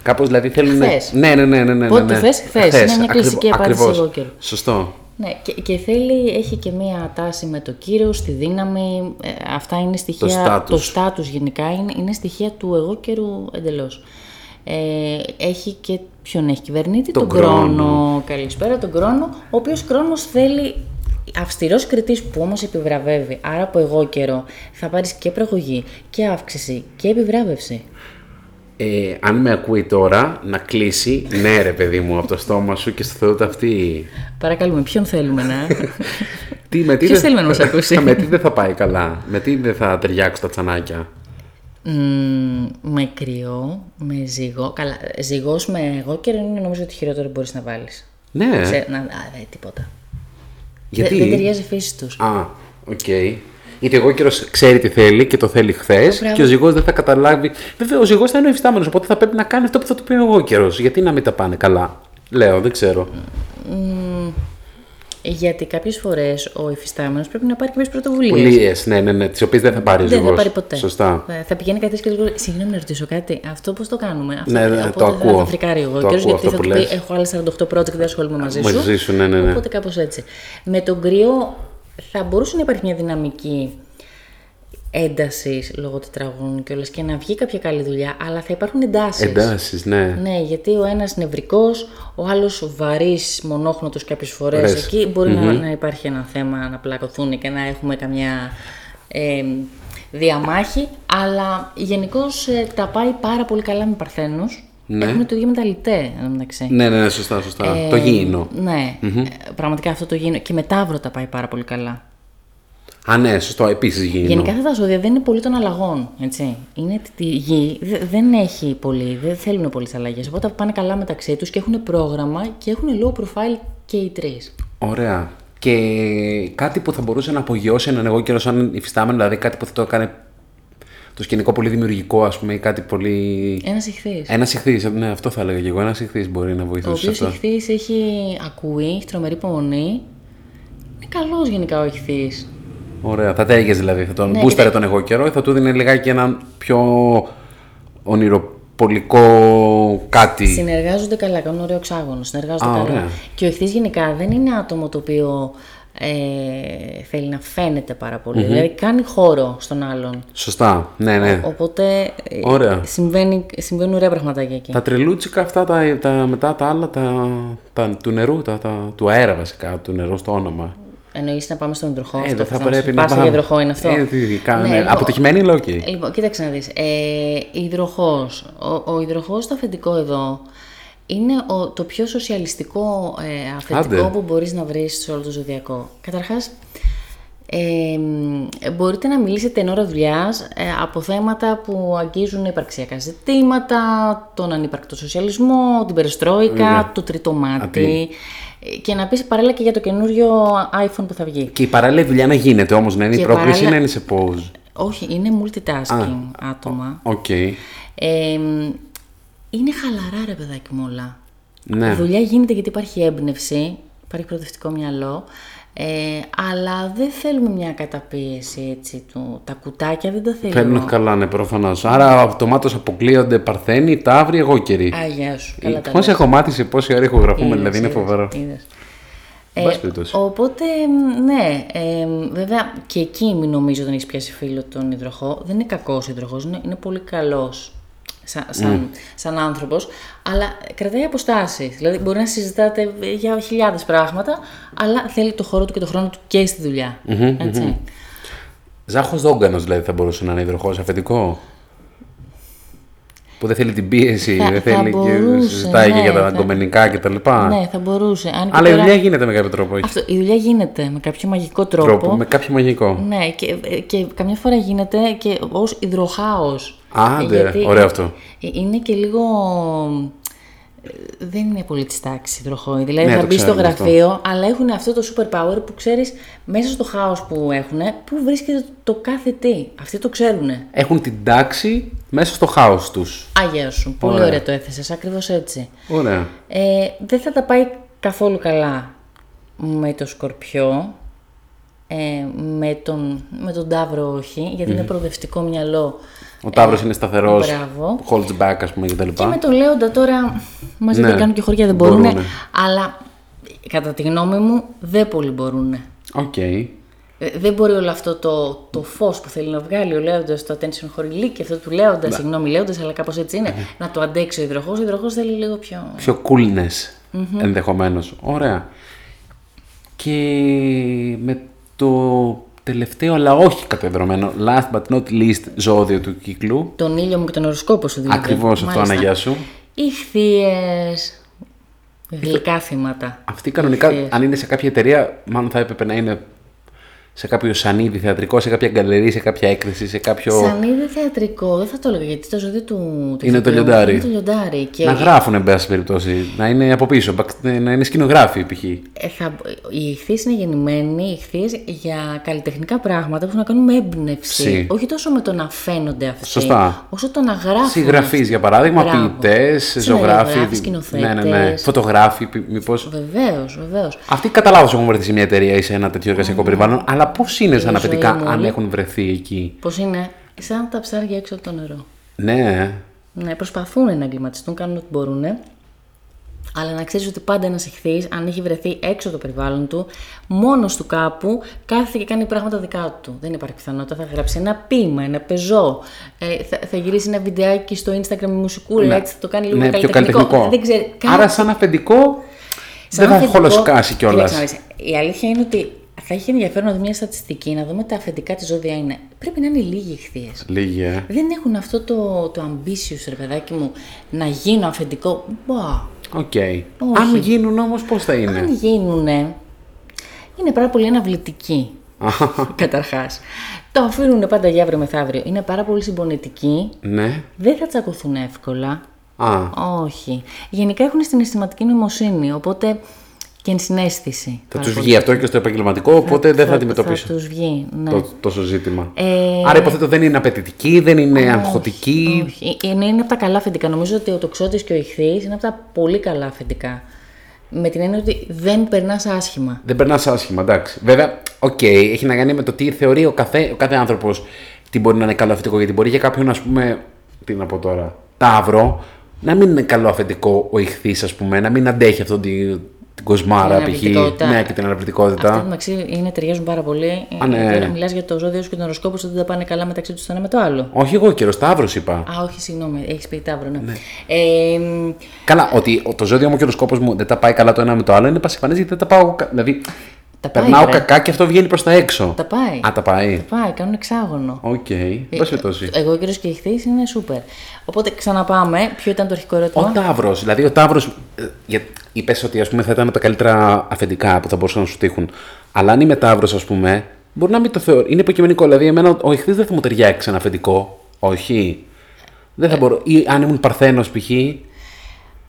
Κάπως δηλαδή θέλουν. Χθες. Ναι, ναι, ναι. ναι, ναι, Πότε ναι. θες, χθες. Είναι μια κλασική απάντηση εγώ καιρό. Σωστό. Ναι, και, και θέλει, έχει και μία τάση με το κύριο, στη δύναμη. Ε, αυτά είναι στοιχεία. Το στάτους. γενικά είναι, είναι στοιχεία του εγώ καιρού εντελώς. Ε, έχει και ποιον έχει κυβερνήτη, τον, τον χρόνο. χρόνο. Καλησπέρα, τον χρόνο. Ο οποίος χρόνο θέλει αυστηρός κριτής που όμως επιβραβεύει, άρα από εγώ καιρό, θα πάρεις και προαγωγή και αύξηση και επιβράβευση. Ε, αν με ακούει τώρα, να κλείσει. Ναι, ρε παιδί μου, από το στόμα σου και στο Θεό αυτή. Παρακαλούμε, ποιον θέλουμε να. τι, με τι Ποιος θέλουμε να μας ακούσει; [LAUGHS] με τι δεν θα πάει καλά, με τι δεν θα ταιριάξουν τα τσανάκια; Mm, με κρυό, με ζυγό. Καλά, ζυγός με εγώ και είναι νομίζω ότι χειρότερο μπορείς να βάλεις. Ναι. Σε, να, α, δε, τίποτα. Γιατί; Δεν, δεν ταιριάζει η φύση τους. Α, OK. Okay. Γιατί Αιγόκερως ξέρει τι θέλει και το θέλει χθες και ο ζυγός δεν θα καταλάβει. Βέβαια, ο ζυγός θα είναι ο υφιστάμενος, οπότε θα πρέπει να κάνει αυτό που θα του πει Αιγόκερως. Γιατί να μην τα πάνε καλά. Λέω, δεν ξέρω. Mm, γιατί κάποιες φορές ο υφιστάμενος πρέπει να πάρει κάποιες πρωτοβουλίες. Πρωτοβουλίες, ναι, ναι, ναι, τις οποίες δεν θα πάρει ο ζυγός. Δεν θα πάρει ποτέ. Σωστά. Θα, θα πηγαίνει κάτι και λίγο. Συγγνώμη να ρωτήσω κάτι. Αυτό πώς το κάνουμε; Αυτό, ναι, ναι, το ακούω. Θα φρικάρει Αιγόκερως, γιατί θα του πει: Έχω άλλες 48 project, δεν ασχολούμαι μαζί σου. Μαζί σου, ναι, ναι, ναι. Οπότε κάπως έτσι. Με τον κρύο θα μπορούσε να υπάρχει μια δυναμική έντασης λόγω τετραγώνων και όλα και να βγει κάποια καλή δουλειά, αλλά θα υπάρχουν εντάσεις. Εντάσεις, ναι. Ναι, γιατί ο ένας νευρικός, ο άλλος βαρύς, μονόχνοτος κάποιες φορές. Εκεί μπορεί mm-hmm. να, να, υπάρχει ένα θέμα να πλακωθούν και να έχουμε καμιά ε, διαμάχη. Αλλά γενικώς ε, τα πάει πάρα πολύ καλά με Παρθένου. Ναι. Έχουμε το ίδιο με τα λιτέ, μεταξύ. Ναι, ναι, ναι, σωστά, σωστά. Ε, το γήινο. Ναι, mm-hmm. πραγματικά αυτό το γήινο. Και με Ταύρο τα πάει πάρα πολύ καλά. Α, ναι, σωστό, επίσης γη. Γενικά αυτά τα ζώδια δεν είναι πολύ των αλλαγών. Έτσι. Είναι τη γη δεν έχει πολύ, δεν θέλουν πολλές αλλαγές. Οπότε πάνε καλά μεταξύ τους και έχουν πρόγραμμα και έχουν low profile και οι τρεις. Ωραία. Και κάτι που θα μπορούσε να απογειώσει έναν εγώ καιρό σαν υφιστάμενο, δηλαδή κάτι που θα το έκανε το σκηνικό πολύ δημιουργικό, ας πούμε, ή κάτι πολύ. Ένας ηχθή. Ένας ηχθή, ναι, αυτό θα έλεγα και εγώ. Ένας ηχθή μπορεί να βοηθήσει. Ο οποίος ηχθή έχει ακούει, έχει τρομερή υπομονή. Είναι καλός γενικά ο ηχθή. Ωραία. Θα τέγες δηλαδή. Θα τον ναι, μπούσταρε τον εγώ καιρό ή θα του δίνει λιγάκι έναν πιο ονειροπολικό κάτι; Συνεργάζονται καλά, κάνουν ωραίο εξάγωνο. Συνεργάζονται Α, καλά. Ωραία. Και ο ηχθής γενικά δεν είναι άτομο το οποίο ε, θέλει να φαίνεται πάρα πολύ. Mm-hmm. Δηλαδή κάνει χώρο στον άλλον. Σωστά. Ναι, ναι. Οπότε ωραία. Συμβαίνει, συμβαίνουν ωραία πραγματάκια εκεί. Τα τρελούτσικα αυτά, τα, τα, μετά τα άλλα τα, τα, του νερού, τα, τα, του αέρα βασικά, του νερού στο όνομα. Εννοείς να πάμε στον υδροχό. Ε, αυτό θα πρέπει να πάμε. για υδροχό είναι αυτό; Ε, τι κάνουμε. Ναι, λοιπόν, Αποτυχημένη λόγη. Λοιπόν, κοίταξε να δεις. Ε, υδροχός. Ο, ο υδροχός στο αφεντικό εδώ είναι ο, το πιο σοσιαλιστικό ε, αφεντικό Άντε. που μπορείς να βρεις σε όλο το ζωδιακό. Καταρχάς, Ε, μπορείτε να μιλήσετε εν ώρα δουλειάς από θέματα που αγγίζουν υπαρξιακά ζητήματα, τον ανύπαρκτο σοσιαλισμό, την περιστρόικα, το τρίτο μάτι. Ε, και να πεις παράλληλα και για το καινούριο iPhone που θα βγει. Και η παράλληλη δουλειά να γίνεται όμως, να είναι η πρόκληση παράλληλα... να είναι σε pause. Όχι, είναι multitasking άτομα. OK. Okay. Ε, είναι χαλαρά ρε παιδάκι μου όλα. Ναι. Η δουλειά γίνεται γιατί υπάρχει έμπνευση, υπάρχει προοδευτικό μυαλό. Ε, αλλά δεν θέλουμε μια καταπίεση έτσι του. Τα κουτάκια δεν τα θέλουμε. Φέρνουν καλά, ναι, προφανώς. Άρα αυτομάτω αποκλείονται Παρθένοι, Ταύροι, εγώ καιροί. Αγιά σου. Καλά Πώς έχω μάθει σε πόση ώρα ηχογραφούμε, δηλαδή είναι φοβερό. Ε, οπότε, ναι, ε, βέβαια και εκεί μην νομίζω ότι έχεις πιάσει φίλο τον υδροχό. Δεν είναι κακός υδροχός, είναι, είναι πολύ καλός σαν, σαν, σαν άνθρωπος, αλλά κρατάει αποστάσεις. Δηλαδή μπορεί να συζητάτε για χιλιάδες πράγματα, αλλά θέλει το χώρο του και το χρόνο του και στη δουλειά. Mm-hmm, έτσι. Mm-hmm. Ζάχος Δόγκανος δηλαδή θα μπορούσε να είναι υδροχός αφεντικό; Που δεν θέλει την πίεση, θα, δεν θέλει μπορούσε, και συζητάει ναι, και για τα αγκομενικά κτλ. Ναι, θα μπορούσε. Αν Αλλά τώρα... η δουλειά γίνεται με κάποιο τρόπο. Αυτό, η δουλειά γίνεται με κάποιο μαγικό τρόπο. τρόπο με κάποιο μαγικό. Ναι, και, και καμιά φορά γίνεται και ως υδροχάος. Άντε, ωραίο αυτό. Είναι και λίγο δεν είναι πολύ της τάξης υδροχόη. Δηλαδή ναι, θα μπει στο γραφείο, αυτό. αλλά έχουν αυτό το super power που ξέρεις μέσα στο χάος που έχουν, πού βρίσκεται το κάθε τι. Αυτοί το ξέρουν. Έχουν την τάξη μέσα στο χάος τους. Άγια σου. Πολύ ωραία, ωραία το έθεσες. Ακριβώς έτσι. Ωραία. Ε, δεν θα τα πάει καθόλου καλά με το σκορπιό. Ε, με, τον, με τον Ταύρο όχι, γιατί είναι προοδευτικό μυαλό ο Ταύρος είναι σταθερός. Holds back, ας πούμε, κτλ. Και με τον Λέοντα τώρα μαζί ναι. κάνουν και χώρια δεν μπορούν. Αλλά κατά τη γνώμη μου δεν πολύ μπορούν. OK. Okay. Ε, δεν μπορεί όλο αυτό το, το φως που θέλει να βγάλει ο Λέοντας, το attention χορηλί και αυτό του Λέοντα, ναι. συγγνώμη Λέοντας, αλλά κάπως έτσι είναι, ναι. να το αντέξει ο υδροχόος. Ο υδροχόος θέλει λίγο πιο. Πιο coolness mm-hmm. ενδεχομένως. Ωραία. Και με το τελευταίο, αλλά όχι κατεδρωμένο, last but not least ζώδιο του κύκλου. Τον ήλιο μου και τον οροσκόπο σου δηλαδή. Ακριβώς αυτό, Αναγιά σου. Οι θείε. Γλυκά θύματα. Αυτή κανονικά, αν είναι σε κάποια εταιρεία, μάλλον θα έπρεπε να είναι σε κάποιο σανίδι θεατρικό, σε κάποια γκαλερί, σε κάποια έκθεση, σε κάποιο. Σανίδι θεατρικό, δεν θα το έλεγα γιατί το ζώδιο του. του είναι, το λιοντάρι. είναι το λιοντάρι. Και... Να γράφουν, εν πάση περιπτώσει. Να είναι από πίσω, να είναι σκηνογράφοι π.χ. Ε, θα... Οι ηχθείς είναι γεννημένοι ηχθείς για καλλιτεχνικά πράγματα που έχουν να κάνουν με έμπνευση. Όχι τόσο με το να φαίνονται αυτοί. Σωστά. Όσο το να γράφουν. Συγγραφείς, για παράδειγμα, ποιητές, ζωγράφοι. Ναι, ναι, ναι. Φωτογράφοι, μήπως. Βεβαίως, βεβαίως. Αυτοί κατά έχουν βρεθεί σε μια εταιρεία ή σε ένα τέτοιο εργασιακό περιβάλλον, αλλά πώς είναι σαν αφεντικά αν έχουν βρεθεί εκεί; Πώς είναι, σαν τα ψάρια έξω από το νερό. Ναι. Ναι, προσπαθούν να εγκληματιστούν, κάνουν ό,τι μπορούν. Αλλά να ξέρεις ότι πάντα ένας εχθή, αν έχει βρεθεί έξω από το περιβάλλον του, μόνος του κάπου, κάθεται και κάνει πράγματα δικά του. Δεν υπάρχει πιθανότητα. Θα γράψει ένα ποίημα, ένα πεζό. Ε, θα, θα γυρίσει ένα βιντεάκι στο Instagram με μουσικούλα, ναι. έτσι θα το κάνει λίγο ναι, καλλιτεχνικό. Πιο καλλιτεχνικό. Δεν ξέρει, Άρα, σαν αφεντικό, δεν θα χολοσκάσει κιόλας. Η αλήθεια είναι ότι θα είχε ενδιαφέρον να δούμε μια στατιστική, να δούμε τα αφεντικά της ζώδια είναι. Πρέπει να είναι λίγοι ηχθείε. Λίγοι, ε. Δεν έχουν αυτό το, το ambitious, ρε παιδάκι μου, να γίνω αφεντικό. Μπα. OK. Okay. Αν γίνουν όμως, πώς θα είναι; Αν γίνουν, είναι πάρα πολύ αναβλητικοί. [LAUGHS] Καταρχάς. Το αφήνουν πάντα για αύριο μεθαύριο. Είναι πάρα πολύ συμπονετικοί. Ναι. Δεν θα τσακωθούν εύκολα. Α. Όχι. Γενικά έχουν συναισθηματική νοημοσύνη. Οπότε και ενσυναίσθηση. Θα τους βγει αυτό και στο επαγγελματικό, οπότε θα, δεν θα, θα αντιμετωπίσω. Θα τους βγει. Ναι. Το, τόσο ζήτημα. Ε... Άρα υποθέτω δεν είναι απαιτητική, δεν είναι όχι, αγχωτική. Όχι. Είναι, είναι από τα καλά αφεντικά. Νομίζω ότι ο τοξότης και ο ιχθύς είναι από τα πολύ καλά αφεντικά. Με την έννοια ότι δεν περνάς άσχημα. Δεν περνάς άσχημα, εντάξει. Βέβαια, OK, okay, έχει να κάνει με το τι θεωρεί ο κάθε, ο κάθε άνθρωπος τι μπορεί να είναι καλό αφεντικό. Γιατί μπορεί για κάποιον, ας πούμε, τι να πω τώρα, ταύρο, να μην είναι καλό αφεντικό ο ιχθύς, ας πούμε, να μην αντέχει αυτό την κοσμάρα π.χ. Ναι, και την αναβλητικότητα. Αυτά μεταξύ είναι, ταιριάζουν πάρα πολύ. Α, ναι. Μιλάς για το ζώδιο σου και τον ωροσκόπο ότι δεν τα πάνε καλά μεταξύ τους το ένα με το άλλο. Όχι, Αιγόκερως Ταύρος είπα. Α, όχι, συγγνώμη, έχεις πει Ταύρο, ναι. ναι. Ε, καλά, ότι το ζώδιο μου και ο ωροσκόπος μου δεν τα πάει καλά το ένα με το άλλο είναι πασιφανές γιατί δεν τα πάω. Δηλαδή, τα πάει, Περνάω ρε. κακά και αυτό βγαίνει προς τα έξω. Τα πάει. Α, τα πάει. Τα πάει, κάνουν εξάγωνο. OK. Okay. Ε, Αιγόκερως και η είναι σούπερ. Οπότε ξαναπάμε. Ποιο ήταν το αρχικό ερώτημα; Ο Ταύρος. Δηλαδή, ο Ταύρος. Ε, Είπες ότι ας πούμε, θα ήταν τα καλύτερα αφεντικά που θα μπορούσαν να σου τύχουν. Αλλά αν είμαι Ταύρος, ας πούμε, Μπορεί να μην το θεωρεί. Είναι υποκειμενικό. Δηλαδή, εμένα ο ηχθή δεν θα μου ταιριάξει ένα αφεντικό. Όχι. Δεν θα μπορώ. Ή αν ήμουν Παρθένος π.χ.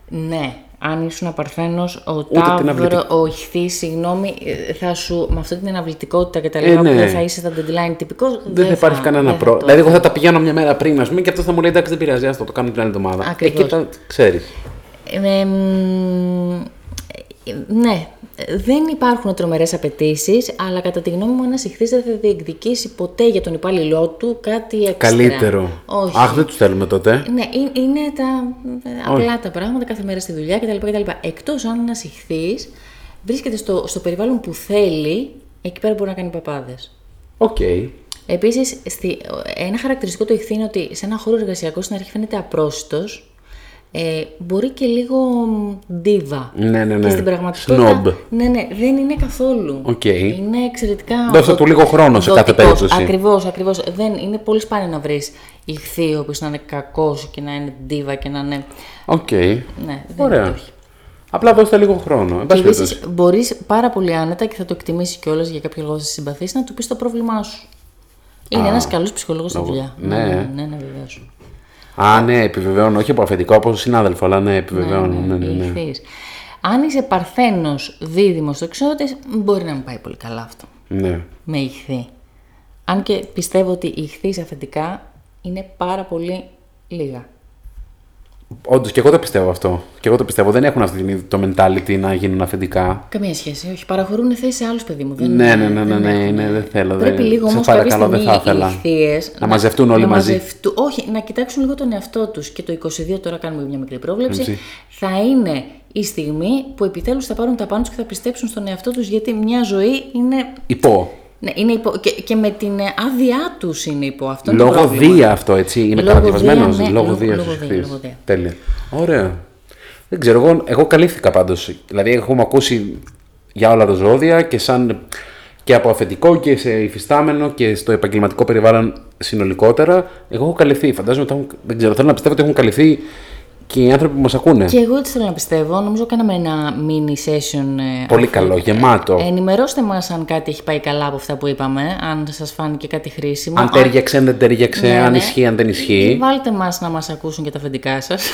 Ναι, αν ήσουν παρθένο, ο την τάβρο, αυλητικ- ο ηχθή, συγγνώμη, ε, θα σου με αυτή την αναβλητικότητα και τα Ε, λοιπά ναι. που δεν θα είσαι στα deadline τυπικός. Δεν θα υπάρχει κανένα πρόβλημα. το- Δηλαδή, εγώ θα τα πηγαίνω μια μέρα πριν, ας πούμε, και αυτό θα μου λέει εντάξει, δεν πειράζει, άστο, το κάνω την άλλη εβδομάδα. Ακριβώς. Εκεί τα ξέρεις. Ε, μ, ε, ναι, δεν υπάρχουν τρομερές απαιτήσεις, αλλά κατά τη γνώμη μου, ένας ηχθής δεν θα διεκδικήσει ποτέ για τον υπάλληλό του κάτι έξτρα. Καλύτερο. Όχι. Αχ, δεν τους θέλουμε τότε. Ναι, είναι- είναι τα ε, απλά τα πράγματα κάθε μέρα στη δουλειά κτλ. κτλ. Εκτός αν ένας ηχθής βρίσκεται στο, στο περιβάλλον που θέλει, εκεί πέρα μπορεί να κάνει παπάδες. Οκ. Επίσης, ένα χαρακτηριστικό του ιχθύ είναι ότι σε ένα χώρο εργασιακό στην αρχή φαίνεται απρόσιτο. Ε, μπορεί και λίγο ντίβα. Ναι, ναι, ναι. Και στην πραγματικότητα. Snob. Ναι, ναι, δεν είναι καθόλου. Οκ. Είναι εξαιρετικά. Δώσε του λίγο χρόνο σε κάθε περίπτωση. Ακριβώς, ακριβώς. Δεν είναι πολύ σπάνιο να βρεις ιχθύ ο οποίος να είναι κακός και να είναι ντίβα και να είναι. Οκ. Ναι, δεν Ωραία. υπάρχει. Απλά δώστε λίγο χρόνο. Εν Και πάση περιπτώσει. επίση μπορείς πάρα πολύ άνετα και θα το εκτιμήσεις κιόλας για κάποιο λόγο θα σε συμπαθήσει να του πεις το πρόβλημά σου. Είναι ένας καλός ψυχολόγος στη δουλειά. ναι. ναι, ναι, ναι βεβαίως. Α, ναι, επιβεβαιώνω. Όχι από αφεντικό, από συνάδελφο, αλλά ναι, επιβεβαιώνω. Ναι, ναι, ναι. Ηχθείς. Αν είσαι παρθένος δίδυμος στο εξώτη, μπορεί να μην πάει πολύ καλά αυτό. ναι. Με ηχθή. Αν και πιστεύω ότι οι ηχθείς αφεντικά είναι πάρα πολύ λίγα. Όντως και εγώ το πιστεύω αυτό. Και εγώ το πιστεύω. Δεν έχουν αυτή την- το mentality να γίνουν αφεντικά. Καμία σχέση, όχι. Παραχωρούν θέση σε άλλους παιδί μου. Δεν, Ναι, ναι, ναι, ναι, δεν ναι, έχουν. ναι, δεν θέλω. Πρέπει δεν- λίγο σε όμως κάποια παρακαλώ, στιγμή δεν θα ήθελα. οι ηχθείες Να μαζευτούν όλοι να μαζί. μαζευτούν- όχι, να κοιτάξουν λίγο τον εαυτό τους. Και το 22, τώρα κάνουμε μια μικρή πρόβλεψη, Έτσι. θα είναι η στιγμή που επιτέλους θα πάρουν τα πάνω τους και θα πιστέψουν στον εαυτό τους. Γιατί μια ζωή είναι. Υπό. Ναι, είναι υπό, και, και με την ε, άδειά τους είναι υπό αυτό. είναι το Λόγω πρόβλημα. δία αυτό, έτσι. Είναι Λόγω κατασκευασμένο. δία, ναι, λόγω λόγω- δία λόγω στους δία, ηχθείς. λόγω δία. Τέλεια. Ωραία. Δεν ξέρω, εγώ, εγώ καλύφθηκα πάντως. Δηλαδή, έχουμε ακούσει για όλα τα ζώδια και σαν και από αφεντικό και σε υφιστάμενο και στο επαγγελματικό περιβάλλον συνολικότερα. Εγώ έχω καλυφθεί. Φαντάζομαι ότι έχουν, δεν ξέρω, θέλω να πιστεύω ότι έχουν καλυφθεί και οι άνθρωποι που μας ακούνε. Και εγώ έτσι θέλω να πιστεύω. Νομίζω κάναμε ένα mini session. ε, Πολύ αυτό. καλό, γεμάτο. Ενημερώστε μας αν κάτι έχει πάει καλά από αυτά που είπαμε, αν σας φάνηκε κάτι χρήσιμο. αν τέριαξε, αν δεν τέριαξε, Ναι, αν ναι. ισχύει, αν δεν Ή ισχύει. Βάλτε μας να μας ακούσουν και τα αφεντικά σας.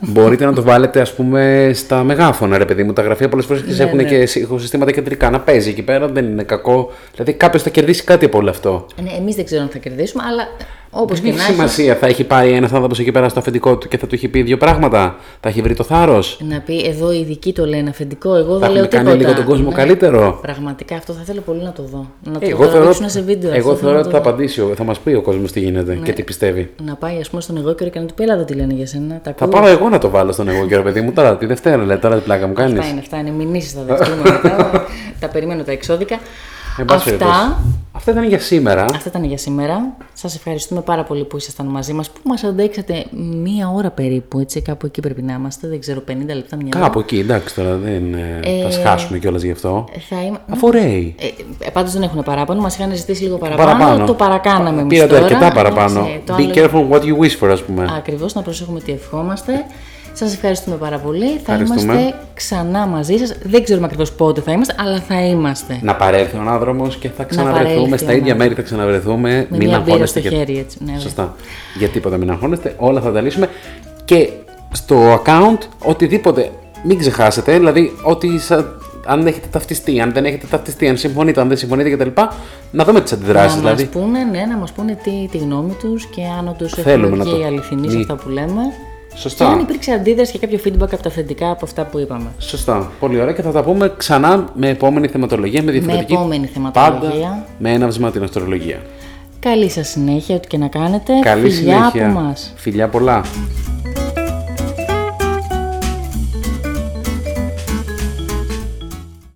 Μπορείτε να το βάλετε, ας πούμε, στα μεγάφωνα, ρε παιδί μου. Τα γραφεία πολλές φορές Ναι, έχουν ναι. και ηχοσυστήματα κεντρικά. Να παίζει εκεί πέρα, δεν είναι κακό. Δηλαδή, κάποιος θα κερδίσει κάτι από όλο αυτό. ναι, εμείς δεν ξέρω αν θα κερδίσουμε, αλλά όπως Δεν και έχει να έχεις, σημασία. Θα έχει πάει ένας άνθρωπος εκεί πέρα στο αφεντικό του και θα του έχει πει δύο πράγματα. Θα έχει βρει το θάρρος. να πει εδώ οι ειδικοί το λένε αφεντικό, εγώ δεν έχουμε λέω κάνει τίποτα. λίγο τον κόσμο καλύτερο. Πραγματικά αυτό θα θέλω πολύ να το δω. Να το Εγώ θεωρώ, τραβήξουν σε βίντεο. εγώ αυτό, θέλω θεωρώ να ότι το θα δω. απαντήσει, ο- θα μας πει ο κόσμος τι γίνεται Ναι. και τι πιστεύει. Να πάει ας πούμε στον εγώ και να του πει, έλα εδώ τι λένε για σένα. Τα Θα ακούω. πάω εγώ να το βάλω στον εγώ και ρε παιδί μου τώρα τη Δευτέρα, λέει, τώρα την πλάκα μου κάνεις. Αυτά είναι, αυτά είναι. Μηνύσεις θα δεχτούμε μετά. [LAUGHS] τα περιμένω τα εξώδικα. Αυτά, Αυτά ήταν για σήμερα. αυτά ήταν για σήμερα. Σας ευχαριστούμε πάρα πολύ που ήσασταν μαζί μας. Που μας αντέξατε μία ώρα περίπου, έτσι κάπου εκεί πρέπει να είμαστε. Δεν ξέρω, 50 λεπτά, μια ώρα. Κάπου εκεί, εντάξει τώρα δεν ε, θα σχάσουμε κιόλας γι' αυτό. Θα είμαι... Αφού ρέει. Ε, ε, πάντως δεν έχουν παράπονο, μας είχαν ζητήσει λίγο παραπάνω, Παραπάνω. το παρακάναμε εμείς Πήρατε τώρα. αρκετά παραπάνω. Εντάξει, το Be άλλο- careful what you wish for, ας πούμε. Ακριβώς, να προσέχουμε τι ευχόμαστε. Σας ευχαριστούμε πάρα πολύ. Θα Ευχαριστούμε. είμαστε ξανά μαζί σας. Δεν ξέρουμε ακριβώς πότε θα είμαστε, αλλά θα είμαστε. Να παρέλθει ο ανάδρομο και θα ξαναβρεθούμε. παρέλθει Στα ο ίδια ανάδρομος. μέρη θα ξαναβρεθούμε. Με μην μια μπύρα αγχώνεστε. στο για- χέρι, έτσι. Ναι, Σωστά. Για τίποτα μην αγχώνεστε. Όλα θα τα λύσουμε. Και στο account, οτιδήποτε. Μην ξεχάσετε. Δηλαδή, ότι σα- αν έχετε ταυτιστεί, αν δεν έχετε ταυτιστεί, αν συμφωνείτε, αν δεν συμφωνείτε κτλ. Να δούμε τις αντιδράσεις. να Δηλαδή, μας πούνε, ναι, να μας πούνε τι, τη γνώμη τους και αν όντως Θέλουμε έχουν να βγει το- αληθινοί σε Μη. αυτά που λέμε. Σωστά. Και αν υπήρξε αντίδραση και κάποιο feedback από τα θετικά από αυτά που είπαμε. Σωστά. Πολύ ωραία και θα τα πούμε ξανά με επόμενη θεματολογία, με διαφορετική. επόμενη θεματολογία. Πάντα με έναυσμα την αστρολογία. Καλή σας συνέχεια, ό,τι και να κάνετε. Καλή Φιλιά συνέχεια. από μας. Φιλιά πολλά.